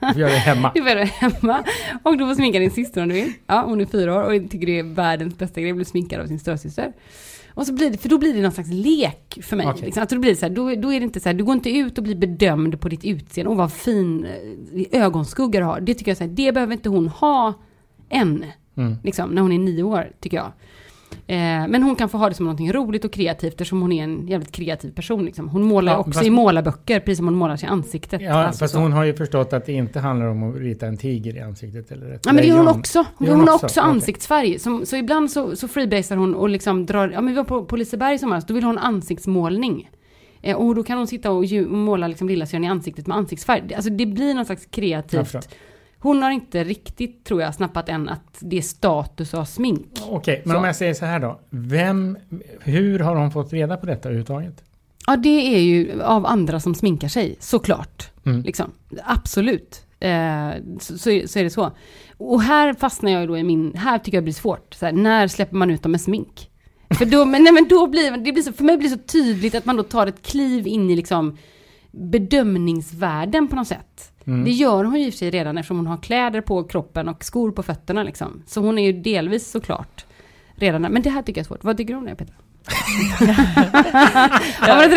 Du får göra det hemma. Du får göra det hemma. Och du får sminka din syster om du vill. Ja, hon är fyra år och tycker det är världens bästa grej att bli sminkad av sin storasyster. Och så blir det, för då blir det någon slags lek för mig. Okej. Liksom. Att då blir det så här, då, då är det inte så här, du går inte ut och blir bedömd på ditt utseende och vad fin eh, ögonskugga du har. Det tycker jag så här, det behöver inte hon ha än. Mm. Liksom, när hon är nio år, tycker jag. Eh, men hon kan få ha det som någonting roligt och kreativt eftersom hon är en jävligt kreativ person. Liksom. Hon målar Ja, också fast- i målarböcker, precis som hon målar sig i ansiktet. Ja, Alltså fast så. hon har ju förstått att det inte handlar om att rita en tiger i ansiktet eller ett Ja men det gör hon också. Hon, hon hon har också? ansiktsfärg. Så, så ibland så, så freebasar hon och liksom drar, ja men vi var på, på Liseberg i somras, då vill hon ansiktsmålning. Eh, och då kan hon sitta och, måla liksom lillasyrran i ansiktet med ansiktsfärg. Alltså det blir någon slags kreativt. förstår. Hon har inte riktigt, tror jag, snappat än att det är status ha smink. Okej, men Så. om jag säger så här då. Vem, hur har hon fått reda på detta överhuvudtaget? Ja, det är ju av andra som sminkar sig, såklart. Mm. Liksom. Absolut. Eh, så, så, är- så är det så. Och här fastnar jag då i min, här tycker jag det blir svårt. Här, när släpper man ut dem med smink? För då, men, nej, men då blir det blir så, för mig blir det så tydligt att man då tar ett kliv in i liksom bedömningsvärden på något sätt. Mm. Det gör hon ju i sig redan eftersom hon har kläder på kroppen och skor på fötterna liksom. Så hon är ju delvis såklart redan. Men det här tycker jag är svårt. Vad tycker du om det Petra?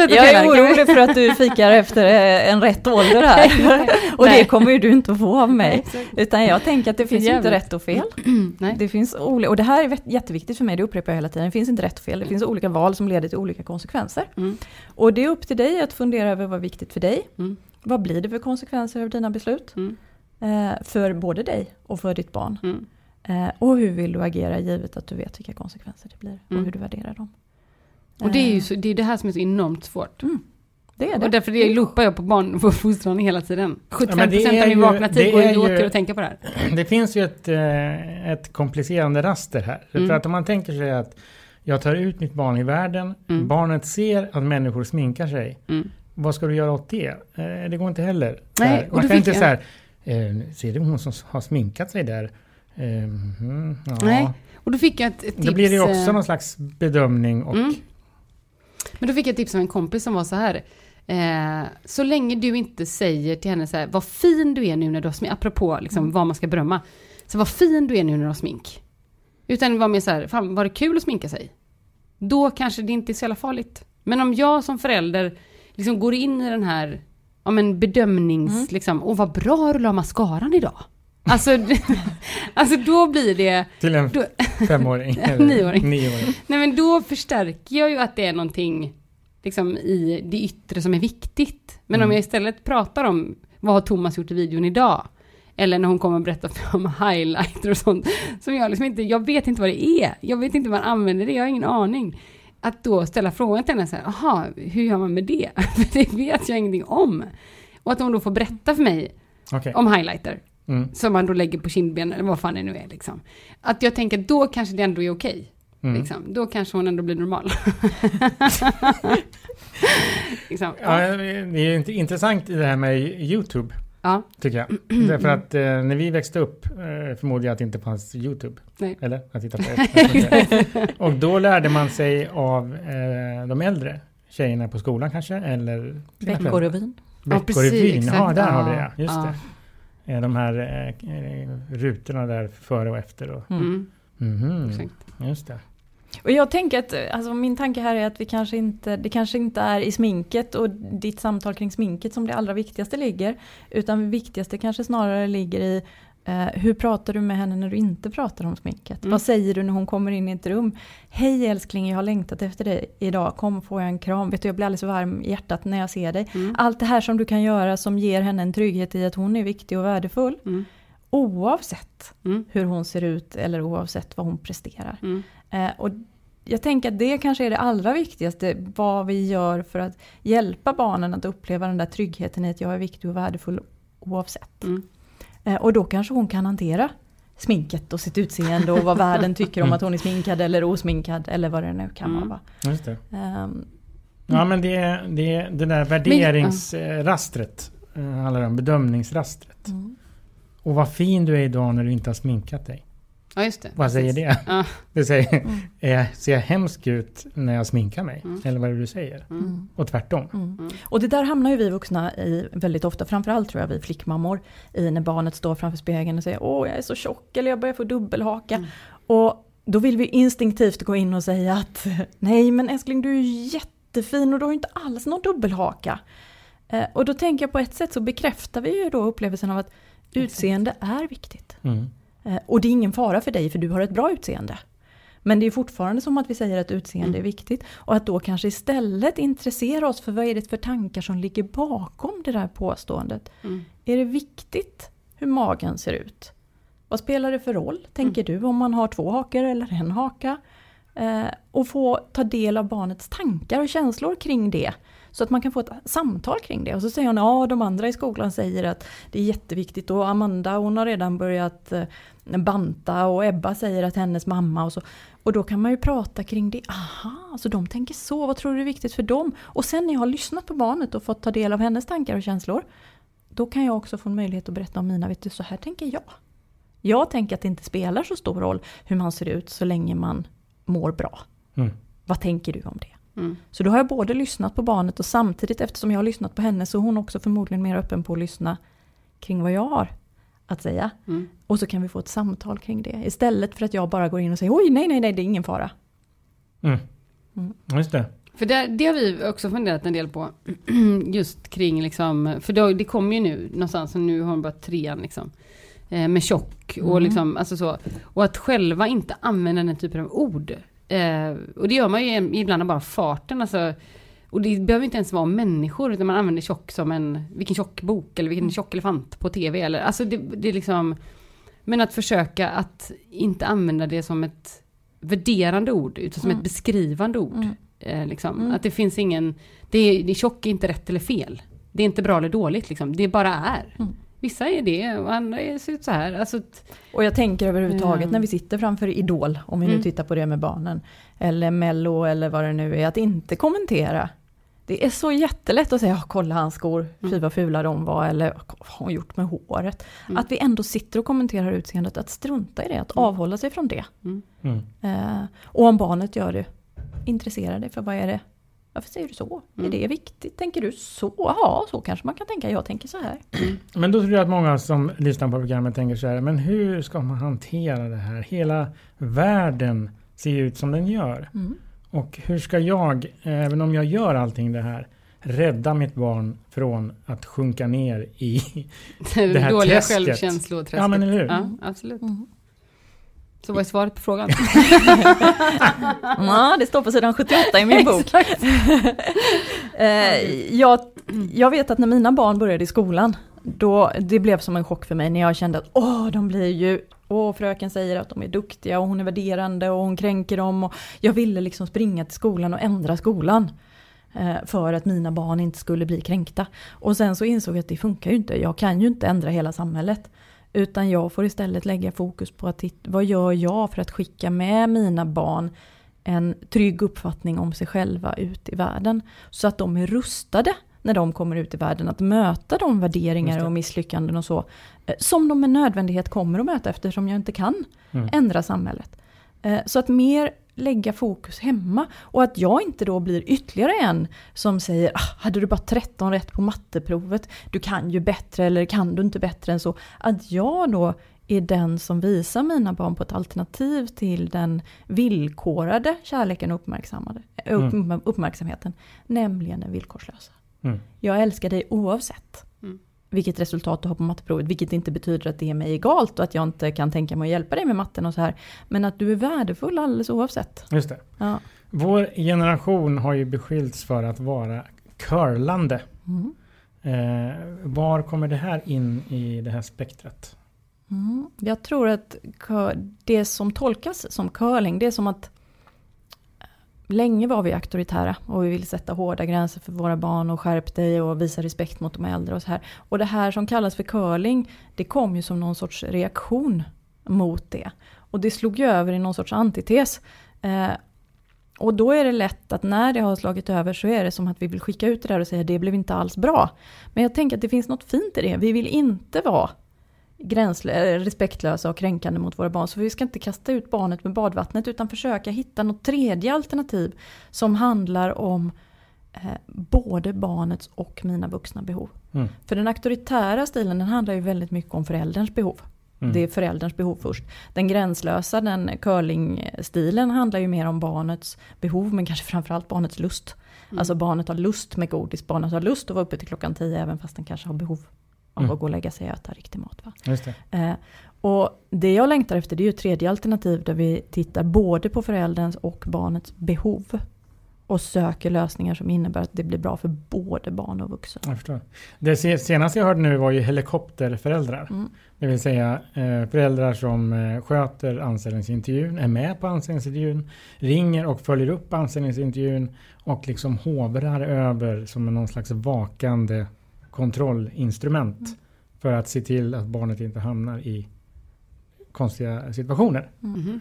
Jag är orolig för att du fikar efter eh, en rätt ålder här. Och det kommer ju du inte att få av mig. Utan jag tänker att det finns ju inte jävligt. rätt och fel. Det finns olika, och det här är jätteviktigt för mig, det upprepar jag hela tiden. Det finns inte rätt och fel, det finns olika val som leder till olika konsekvenser. Mm. Och det är upp till dig att fundera över vad är viktigt för dig. Mm. Vad blir det för konsekvenser av dina beslut? Mm. Eh, för både dig och för ditt barn. Mm. Eh, och hur vill du agera givet att du vet vilka konsekvenser det blir och Mm. hur du värderar dem. Och det är ju Eh, så, det, är det här som är så enormt svårt. det är Och det. därför det loopar jag på barnuppfostran hela tiden. 75% men det är av min vakna tid går är ju åt till att tänka på det här. Det finns ju ett, eh, ett komplicerande raster här. Mm. För att om man tänker sig att jag tar ut mitt barn i världen, Mm. barnet ser att människor sminkar sig. Mm. Vad ska du göra åt det? Eh, det går inte heller. Nej, man kan inte jag- så här, eh, ser du hon som har sminkat sig där? Eh, mm, ja. Nej, Och då fick jag ett, ett tips. Då blir det också eh, någon slags bedömning och Mm. Men då fick jag ett tips av en kompis som var så här. Eh, så länge du inte säger till henne så här, vad fin du är nu när du har smink, apropå liksom, vad man ska berömma. Så vad fin du är nu när du har smink. Utan var mer så här, fan var det kul att sminka sig? Då kanske det inte är så jävla farligt. Men om jag som förälder liksom går in i den här, ja men bedömnings, liksom, och vad bra du la mascaran idag. Alltså, alltså då blir det, till en då, femåring. eller Nioåring. nioåring. Nej men då förstärker jag ju att det är någonting liksom i det yttre som är viktigt. Men om Mm. jag istället pratar om vad har Thomas gjort i videon idag? Eller när hon kommer och berättar om highlighter och sånt. Som jag liksom inte, jag vet inte vad det är. Jag vet inte hur man använder det, jag har ingen aning. Att då ställa frågan till henne så här, jaha, hur gör man med det? För det vet jag ingenting om. Och att hon då får berätta för mig Okej. om highlighter. Mm. Som man då lägger på kindbenen, eller vad fan det nu är liksom. Att jag tänker, då kanske det ändå är okej. Mm. Liksom. Då kanske hon ändå blir normal. liksom. Ja, det är intressant i det här med YouTube, ja. tycker jag. Därför att eh, när vi växte upp eh, förmodade jag att det inte fanns YouTube. Nej. Eller? Att titta på det. Och då lärde man sig av eh, de äldre tjejerna på skolan kanske, eller. Veckorevyn. Ja, Veckorevyn, ja exakt. där har vi Ja, det, just ja. det. Eh, De här eh, eh, rutorna där före och efter. Och, Mm. Mhm, Exakt. just det. Och jag tänker att, alltså min tanke här är att vi kanske inte, det kanske inte är i sminket och ditt samtal kring sminket som det allra viktigaste ligger. Utan det viktigaste kanske snarare ligger i eh, hur pratar du med henne när du inte pratar om sminket? Mm. Vad säger du när hon kommer in i ett rum? Hej älskling, jag har längtat efter dig idag. Kom får jag en kram. Vet du, jag blir alldeles varm i hjärtat när jag ser dig. Mm. Allt det här som du kan göra som ger henne en trygghet i att hon är viktig och värdefull. Mm. Oavsett Mm. hur hon ser ut eller oavsett vad hon presterar. Mm. Eh, och jag tänker att det kanske är det allra viktigaste, vad vi gör för att hjälpa barnen att uppleva den där tryggheten i att jag är viktig och värdefull oavsett. Mm. Eh, och då kanske hon kan hantera sminket och sitt utseende och vad världen tycker om Mm. att hon är sminkad eller osminkad eller vad det nu kan Mm. vara. Just det. Ehm, Ja, men det, det, det där värderingsrastret eh, handlar om, bedömningsrastret. mm. Och vad fin du är idag när du inte har sminkat dig. Ja, just det. Vad säger Precis. det? Ja. Det säger, Mm. är, ser jag hemsk ut när jag sminkar mig? Mm. Eller vad är det du säger? Mm. Och tvärtom. Mm. Mm. Och det där hamnar ju vi vuxna i väldigt ofta, framförallt tror jag vi flickmammor, i när barnet står framför spegeln och säger åh jag är så tjock eller jag börjar få dubbelhaka. Mm. Och då vill vi instinktivt gå in och säga att nej men älskling du är jättefin och du har ju inte alls någon dubbelhaka. Eh, och då tänker jag på ett sätt så bekräftar vi ju då upplevelsen av att utseende är viktigt. Mm. Eh, och det är ingen fara för dig för du har ett bra utseende. Men det är fortfarande som att vi säger att utseende Mm. är viktigt. Och att då kanske istället intressera oss för vad är det för tankar som ligger bakom det där påståendet. Mm. Är det viktigt hur magen ser ut? Vad spelar det för roll, tänker du, om man har två hakor eller en haka? Eh, och få ta del av barnets tankar och känslor kring det. Så att man kan få ett samtal kring det. Och så säger hon, ja de andra i skolan säger att det är jätteviktigt och Amanda hon har redan börjat eh, banta och Ebba säger att hennes mamma och så. Och då kan man ju prata kring det. Aha, så de tänker så, vad tror du är viktigt för dem? Och sen när jag har lyssnat på barnet och fått ta del av hennes tankar och känslor. Då kan jag också få en möjlighet att berätta om mina, vet du så här tänker jag. Jag tänker att det inte spelar så stor roll hur man ser ut så länge man mår bra. Mm. Vad tänker du om det? Mm. Så då har jag både lyssnat på barnet och samtidigt eftersom jag har lyssnat på henne så är hon också förmodligen mer öppen på att lyssna kring vad jag har att säga. Mm. Och så kan vi få ett samtal kring det. Istället för att jag bara går in och säger oj nej nej nej det är ingen fara. Mm. Mm. Just det. För det, det har vi också funderat en del på. Just kring liksom, för då, det kommer ju nu någonstans, och nu har hon bara trean liksom. Eh, med tjock och Mm. liksom, alltså så. Och att själva inte använda den typen av ord. Eh, och det gör man ju ibland av bara farten, alltså. Och det behöver inte ens vara människor, utan man använder tjock som en, vilken tjock bok eller vilken tjock elefant på tv eller, alltså det, det är liksom. Men att försöka att inte använda det som ett värderande ord, utan som Mm. ett beskrivande ord. Mm. Eh, liksom. Mm. Att det finns ingen, det är, det är tjock är inte rätt eller fel. Det är inte bra eller dåligt liksom, det bara är. Mm. Vissa är det och andra är, ser ut så här. Alltså, Och jag tänker överhuvudtaget Mm. när vi sitter framför Idol, om vi nu Mm. tittar på det med barnen, eller Mello eller vad det nu är, att inte kommentera. Det är så jättelätt att säga, "Ja, kolla hans skor, fy Mm. vad fula de var, eller vad har hon gjort med håret? Mm. Att vi ändå sitter och kommenterar utseendet, att strunta i det, att Mm. avhålla sig från det. Mm. Eh, och om barnet gör det, intressera dig för vad är det? Varför säger du så? Mm. Är det viktigt? Tänker du så? Ja, så kanske man kan tänka. Jag tänker så här. Men då tror jag att många som lyssnar på programmet tänker så här, men hur ska man hantera det här? Hela världen ser ut som den gör. Mm. Och hur ska jag, även om jag gör allting det här, rädda mitt barn från att sjunka ner i... det här dåliga träsket. självkänsloträsket. Ja, men eller hur? Ja, absolut. Mm. Så vad är svaret på frågan? Ja, det står på sidan 78 i min bok. Eh, jag, jag vet att när mina barn började i skolan, då, det blev som en chock för mig när jag kände att åh, de blir ju, åh, fröken säger att de är duktiga och hon är värderande och hon kränker dem. Och jag ville liksom springa till skolan och ändra skolan. eh, För att mina barn inte skulle bli kränkta. Och sen så insåg jag att det funkar ju inte. Jag kan ju inte ändra hela samhället. Utan jag får istället lägga fokus på att titta, vad gör jag för att skicka med mina barn en trygg uppfattning om sig själva ut i världen. Så att de är rustade när de kommer ut i världen att möta de värderingar och misslyckanden och så. eh, Som de med nödvändighet kommer att möta eftersom jag inte kan Mm. ändra samhället. Eh, Så att mer lägga fokus hemma. Och att jag inte då blir ytterligare en som säger ah, hade du bara 13 rätt på matteprovet, du kan ju bättre eller kan du inte bättre än så. Att jag då är den som visar mina barn på ett alternativ till den villkorade kärleken och upp, uppmärksamheten. Nämligen den villkorslösa. Mm. Jag älskar dig oavsett Mm. Vilket resultat du har på matteprovet. Vilket inte betyder att det är mig egalt och att jag inte kan tänka mig att hjälpa dig med matten och så här. Men att du är värdefull alldeles oavsett. Just det. Ja. Vår generation har ju beskyllts för att vara curlande. Mm. Eh, var kommer det här in i det här spektrat? Mm. Jag tror att det som tolkas som curling, det är som att Länge var vi auktoritära och vi ville sätta hårda gränser för våra barn och skärp dig och visa respekt mot de äldre och så här. Och det här som kallas för curling, det kom ju som någon sorts reaktion mot det. Och det slog ju över i någon sorts antites. Eh, och då är det lätt att när det har slagit över så är det som att vi vill skicka ut det där och säga det blev inte alls bra. Men jag tänker att det finns något fint i det. Vi vill inte vara gränslö- respektlösa och kränkande mot våra barn. Så vi ska inte kasta ut barnet med badvattnet utan försöka hitta något tredje alternativ som handlar om eh, både barnets och mina vuxna behov. Mm. För den auktoritära stilen den handlar ju väldigt mycket om förälderns behov. Mm. Det är förälderns behov först. Den gränslösa, den curlingstilen handlar ju mer om barnets behov men kanske framförallt barnets lust. Alltså barnet har lust med godis, barnet har lust att vara uppe till klockan tio även fast den kanske har behov av Mm. att gå och lägga sig och äta riktig mat. Va? Just det. Eh, och det jag längtar efter det är ju tredje alternativ där vi tittar både på förälderns och barnets behov. Och söker lösningar som innebär att det blir bra för både barn och vuxen. Jag förstår. Det se- senaste jag hörde nu var ju helikopterföräldrar. Mm. Det vill säga eh, föräldrar som eh, sköter anställningsintervjun, är med på anställningsintervjun, ringer och följer upp anställningsintervjun och liksom hovrar över som någon slags vakande kontrollinstrument Mm. för att se till att barnet inte hamnar i konstiga situationer. Mhm.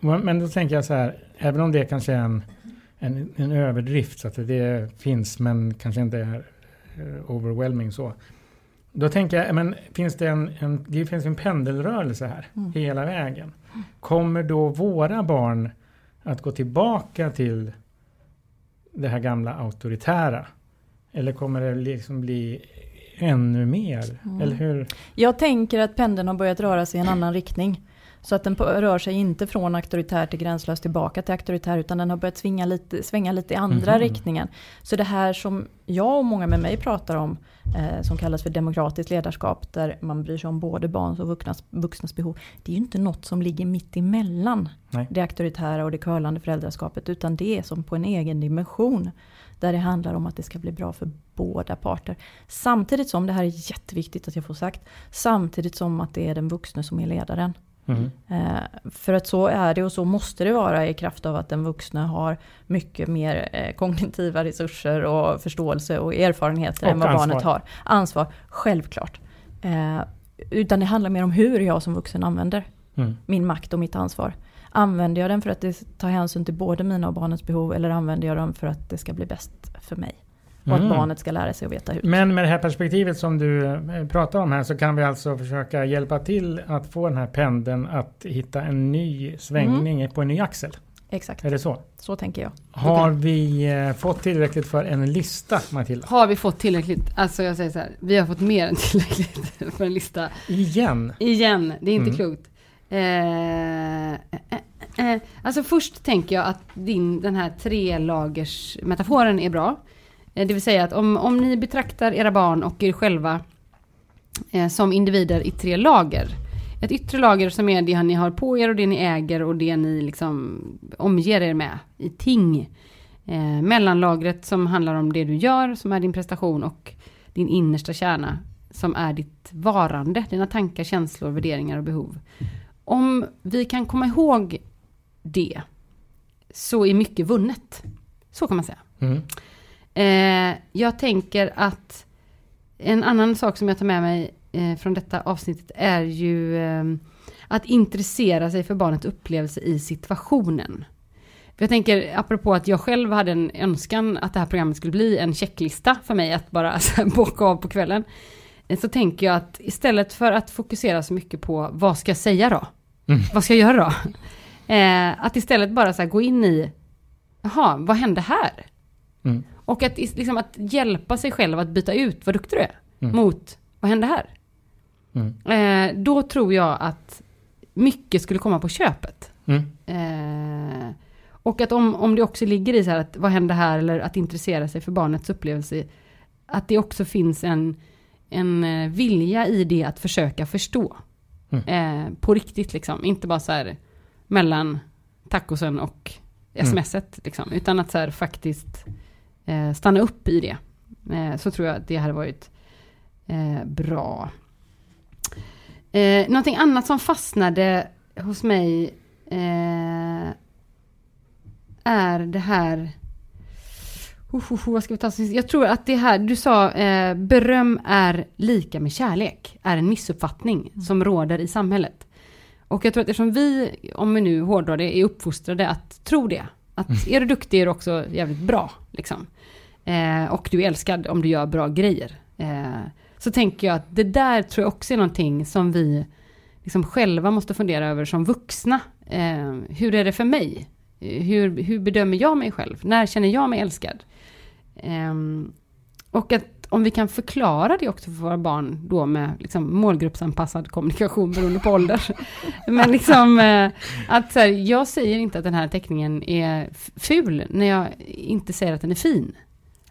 Men då tänker jag så här, även om det kanske är en, en, en överdrift så att det finns men kanske inte är eh, overwhelming så. Då tänker jag, men finns det en, en, det finns en pendelrörelse här Mm. hela vägen. Kommer då våra barn att gå tillbaka till det här gamla auktoritära? Eller kommer det liksom bli ännu mer? Mm. Eller hur? Jag tänker att pendeln har börjat röra sig i en annan riktning. Så att den rör sig inte från auktoritär till gränslös tillbaka till auktoritär utan den har börjat svänga lite, svänga lite i andra Mhm. riktningen. Så det här som jag och många med mig pratar om eh, som kallas för demokratiskt ledarskap där man bryr sig om både barns och vuxnas, vuxnas behov. Det är ju inte något som ligger mitt emellan Nej. det auktoritära och det curlande föräldraskapet utan det är som på en egen dimension. Där det handlar om att det ska bli bra för båda parter. Samtidigt som, det här är jätteviktigt att jag får sagt, samtidigt som att det är den vuxne som är ledaren. Mm. Eh, för att så är det och så måste det vara i kraft av att den vuxna har mycket mer eh, kognitiva resurser och förståelse och erfarenheter Och än vad barnet ansvar. har. Ansvar, självklart. Eh, utan det handlar mer om hur jag som vuxen använder Mm. min makt och mitt ansvar. Använder jag den för att det tar hänsyn till både mina och barnets behov eller använder jag den för att det ska bli bäst för mig? Och Mm. att barnet ska lära sig att veta hur. Men med det här perspektivet som du eh, pratar om här så kan vi alltså försöka hjälpa till att få den här pendeln att hitta en ny svängning Mm. på en ny axel. Exakt, Är det så? så tänker jag. Har vi eh, fått tillräckligt för en lista Matilda? Har vi fått tillräckligt? Alltså jag säger så här, vi har fått mer än tillräckligt för en lista. Igen? Igen, det är inte Mm. klokt. Eh, eh, eh. Alltså först tänker jag att din, den här trelagers metaforen är bra. Eh, det vill säga att om, om ni betraktar era barn och er själva eh, som individer i tre lager. Ett yttre lager som är det ni har på er och det ni äger och det ni liksom omger er med i ting. Eh, mellanlagret som handlar om det du gör, som är din prestation och din innersta kärna som är ditt varande, dina tankar, känslor, värderingar och behov. Om vi kan komma ihåg det så är mycket vunnet. Så kan man säga. Mm. Eh, jag tänker att en annan sak som jag tar med mig eh, från detta avsnittet är ju eh, att intressera sig för barnets upplevelse i situationen. Jag tänker, apropå att jag själv hade en önskan att det här programmet skulle bli en checklista för mig att bara bocka av på kvällen. Så tänker jag att istället för att fokusera så mycket på vad ska jag säga då? Mm. Vad ska jag göra då? Eh, att istället bara så gå in i, jaha, vad hände här? Mm. Och att, liksom, att hjälpa sig själv att byta ut vad duktig du är Mm. mot, vad hände här? Mm. Eh, då tror jag att mycket skulle komma på köpet. Mm. Eh, och att om, om det också ligger i så här att vad hände här eller att intressera sig för barnets upplevelse. Att det också finns en, en eh, vilja i det att försöka förstå. Eh, på riktigt liksom. Inte bara så här mellan tacosen och smset liksom. Utan att så här faktiskt eh, stanna upp i det. Eh, så tror jag att det hade varit eh, bra. Eh, någonting annat som fastnade hos mig eh, är det här... Uh, uh, uh, vad ska vi ta? Jag tror att det här, du sa eh, beröm är lika med kärlek, är en missuppfattning som råder i samhället. Och jag tror att eftersom vi, om vi nu hårdrar det, är uppfostrade att tro det. Att är du duktig är du också jävligt bra. Liksom. Eh, och du är älskad om du gör bra grejer. Eh, så tänker jag att det där tror jag också är någonting som vi liksom själva måste fundera över som vuxna. Eh, hur är det för mig? Eh, Hur, hur bedömer jag mig själv? När känner jag mig älskad? Ehm, och att om vi kan förklara det också för våra barn då med liksom målgruppsanpassad kommunikation beroende på ålder. Men liksom eh, att så här, jag säger inte att den här teckningen är ful när jag inte säger att den är fin.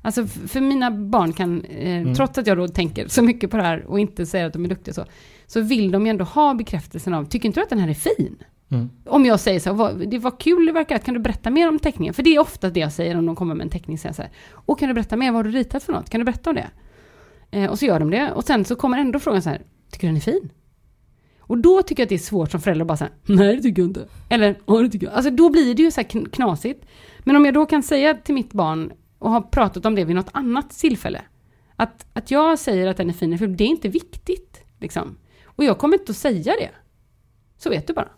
Alltså för mina barn kan, eh, trots att jag då tänker så mycket på det här och inte säger att de är duktiga så, så vill de ju ändå ha bekräftelsen av, tycker inte du att den här är fin? Mm. Om jag säger så, vad, det var kul det verkar, kan du berätta mer om teckningen? För det är ofta det jag säger om de kommer med en teckning, säger så här, och kan du berätta mer, vad har du ritat för något? Kan du berätta om det? Eh, och så gör de det, och sen så kommer ändå frågan så här, tycker du den är fin? Och då tycker jag att det är svårt som förälder att bara säga, nej det tycker jag inte. Eller, ja det tycker jag. Alltså då blir det ju så här knasigt. Men om jag då kan säga till mitt barn, och har pratat om det vid något annat tillfälle, att, att jag säger att den är fin, för det är inte viktigt. Liksom. Och jag kommer inte att säga det. Så vet du bara.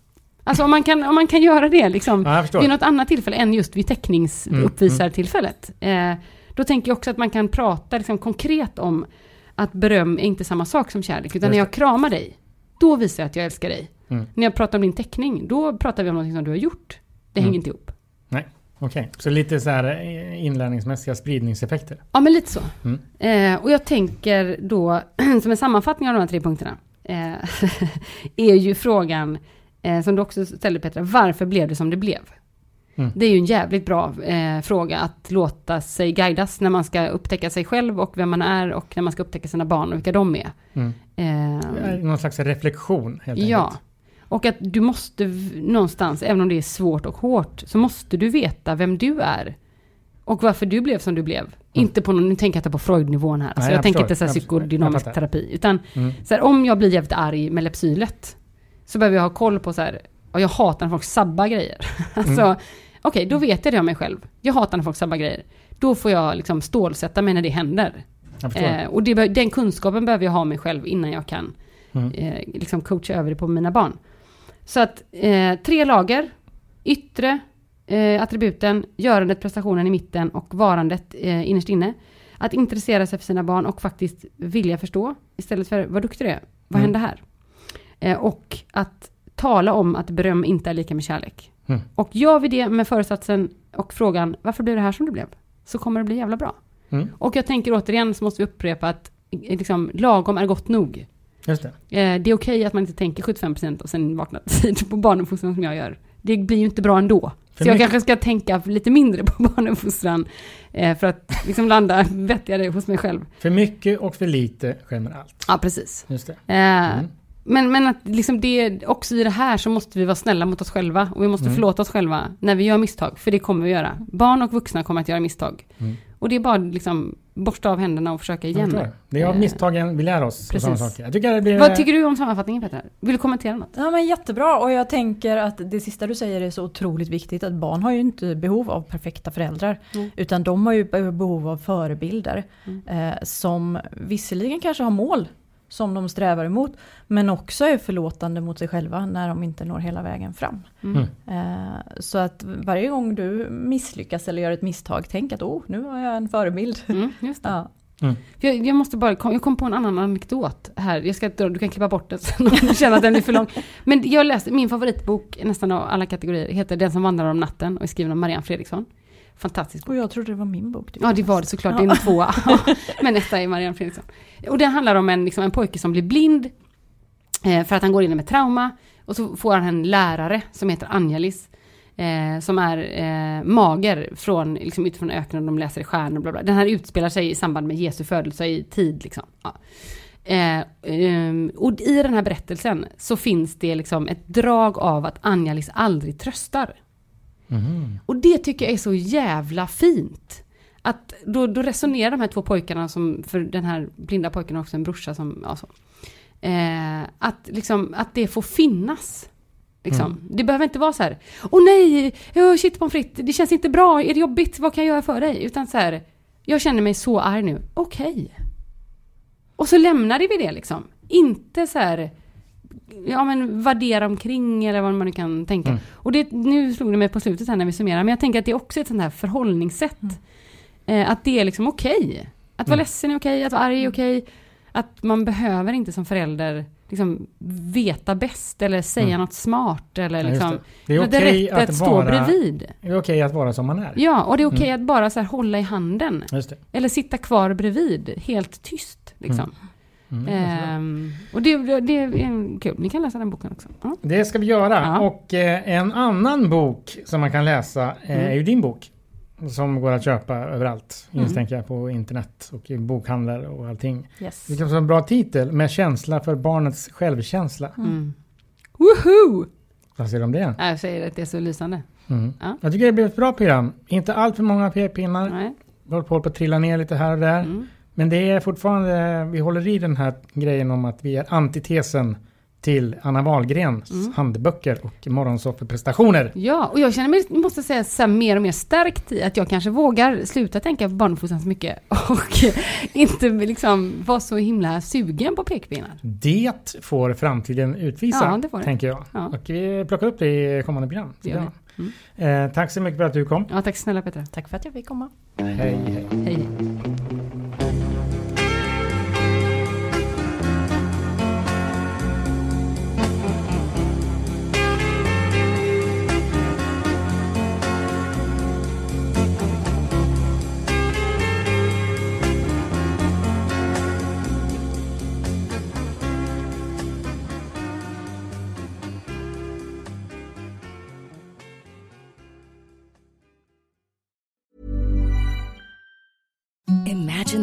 Alltså om man kan, om man kan göra det liksom, Ja, vid något annat tillfälle än just vid Mm, teckningsuppvisartillfället. Eh, då tänker jag också att man kan prata liksom, konkret om att beröm är inte samma sak som kärlek. Utan när jag kramar dig, då visar jag att jag älskar dig. Mm. När jag pratar om din teckning, då pratar vi om något som du har gjort. Det Mm. hänger inte ihop. Nej, okej. Så lite så här eh, inlärningsmässiga spridningseffekter. Ja, men lite så. Mm. Eh, och jag tänker då, som en sammanfattning av de här tre punkterna, eh, är ju frågan, eh, som du också ställde Petra, varför blev det som det blev? Mm. Det är ju en jävligt bra eh, fråga att låta sig guidas när man ska upptäcka sig själv och vem man är och när man ska upptäcka sina barn och vilka de är. Mm. Eh, Någon slags reflektion helt Ja. enkelt. Och att du måste någonstans, även om det är svårt och hårt, så måste du veta vem du är. Och varför du blev som du blev. Inte på någon, nu tänker jag inte på Freud-nivån här. Alltså Nej, jag, jag tänker inte så här psykodynamisk terapi. Utan Mm. så här, om jag blir jävligt arg med lepsylet, så behöver jag ha koll på så här, och jag hatar när folk sabbar grejer. alltså, Mm. okej, då vet jag det om mig själv. Jag hatar när folk sabbar grejer. Då får jag liksom stålsätta mig när det händer. Eh, och det, den kunskapen behöver jag ha mig själv innan jag kan Mm. eh, liksom coacha över det på mina barn. Så att eh, tre lager, yttre eh, attributen, görandet, prestationen i mitten och varandet eh, innerst inne. Att intressera sig för sina barn och faktiskt vilja förstå istället för vad duktig du är. Vad Mm. hände här? Eh, och att tala om att beröm inte är lika med kärlek. Mm. Och gör vi det med föresatsen och frågan varför blev det här som det blev? Så kommer det bli jävla bra. Mm. Och jag tänker återigen så måste vi upprepa att eh, liksom, lagom är gott nog. Just det. Eh, det är okej att man inte tänker 75% och sen vaknar tid på barnuppfostran som jag gör. Det blir ju inte bra ändå. För så jag kanske ska tänka lite mindre på barnuppfostran eh, för att liksom landa vettigare hos mig själv. För mycket och för lite skämmer allt. Ja, precis. Just det. Eh, Mm. Men, men att liksom det, också i det här så måste vi vara snälla mot oss själva och vi måste Mm. förlåta oss själva när vi gör misstag, för det kommer vi göra. Barn och vuxna kommer att göra misstag. Mm. Och det är bara liksom borsta av händerna och försöka igen. förstår. Det är av Eh, misstagen vi lär oss. precis. saker. Jag tycker det blir... Vad tycker du om sammanfattningen Petra? Vill du kommentera något? Ja men jättebra och jag tänker att det sista du säger är så otroligt viktigt att barn har ju inte behov av perfekta föräldrar Mm. utan de har ju behov av förebilder Mm. eh, som visserligen kanske har mål som de strävar emot. Men också är förlåtande mot sig själva när de inte når hela vägen fram. Mm. Eh, så att varje gång du misslyckas eller gör ett misstag, tänk att oh, nu har jag en förebild. Mm, just det. Ja. För Jag, jag måste bara, jag kom på en annan anekdot här. Jag ska, du kan klippa bort den sen om du känner att den är för lång. Men jag läste, min favoritbok nästan av alla kategorier heter Den som vandrar om natten och är skriven av Marianne Fredriksson. Fantastisk bok. Och jag trodde det var min bok. Ja det var det såklart, det är en tvåa. Men etta är Marianne Fredriksson. Och den handlar om en, liksom, en pojke som blir blind eh, för att han går in med trauma. Och så får han en lärare som heter Angelis. Eh, som är eh, mager från, liksom, utifrån öknen, de läser i stjärnor och bla bla. Den här utspelar sig i samband med Jesu födelse i tid liksom. Ja. Eh, ehm, och i den här berättelsen så finns det liksom ett drag av att Angelis aldrig tröstar. Och det tycker jag är så jävla fint. Att då, då resonerar de här två pojkarna som, för den här blinda pojken har också en brorsa som, ja så. Eh, att liksom, att det får finnas. Liksom. Det behöver inte vara så här, åh nej, oh, shit pommes frites, det känns inte bra, är det jobbigt, vad kan jag göra för dig? Utan så här, jag känner mig så arg nu, okej. Och så lämnade vi det liksom. Inte så här, ja men värdera omkring eller vad man nu kan tänka. Och det, nu slog det mig på slutet här när vi summerar, men jag tänker att det är också ett sånt här förhållningssätt. Eh, att det är liksom okej. Att vara ledsen är okej, att vara arg är okej. Att man behöver inte som förälder liksom veta bäst eller säga något smart eller Ja, liksom. det. Det är okej rätt att att stå vara- bredvid. Det är okej att vara som man är. Ja, och det är okej att bara så här hålla i handen. Just det. Eller sitta kvar bredvid, helt tyst. Liksom. Mm, Ehm, och det, det är kul, ni kan läsa den boken också. Ja. Det ska vi göra. Ja. Och eh, en annan bok som man kan läsa eh, Mm. är ju din bok. Som går att köpa överallt. Mm. Misstänker jag på internet och i bokhandlar och allting. Yes. Det kan vara en bra titel. Med känsla för barnets självkänsla. Mm. Woohoo! Vad säger du om det? Ja, Jag säger att det är så lysande. Mm. Ja. Jag tycker det blev ett bra program. Inte allt för många p-pinnar. Håller på att trilla ner lite här och där. Mm. Men det är fortfarande, vi håller i den här grejen om att vi är antitesen till Anna Wahlgrens Mm. handböcker och morgonsofferprestationer. Ja, och jag känner mig, måste säga, så här, mer och mer stärkt i att jag kanske vågar sluta tänka på barnuppfostran så mycket och inte liksom vara så himla sugen på pekpinnar. Det får framtiden utvisa, Ja, det får det. tänker jag. Ja. Och vi plockar upp det i kommande program. Det gör Bra. Eh, tack så mycket för att du kom. Ja, tack snälla Petra. Tack för att jag fick komma. Hej, hej.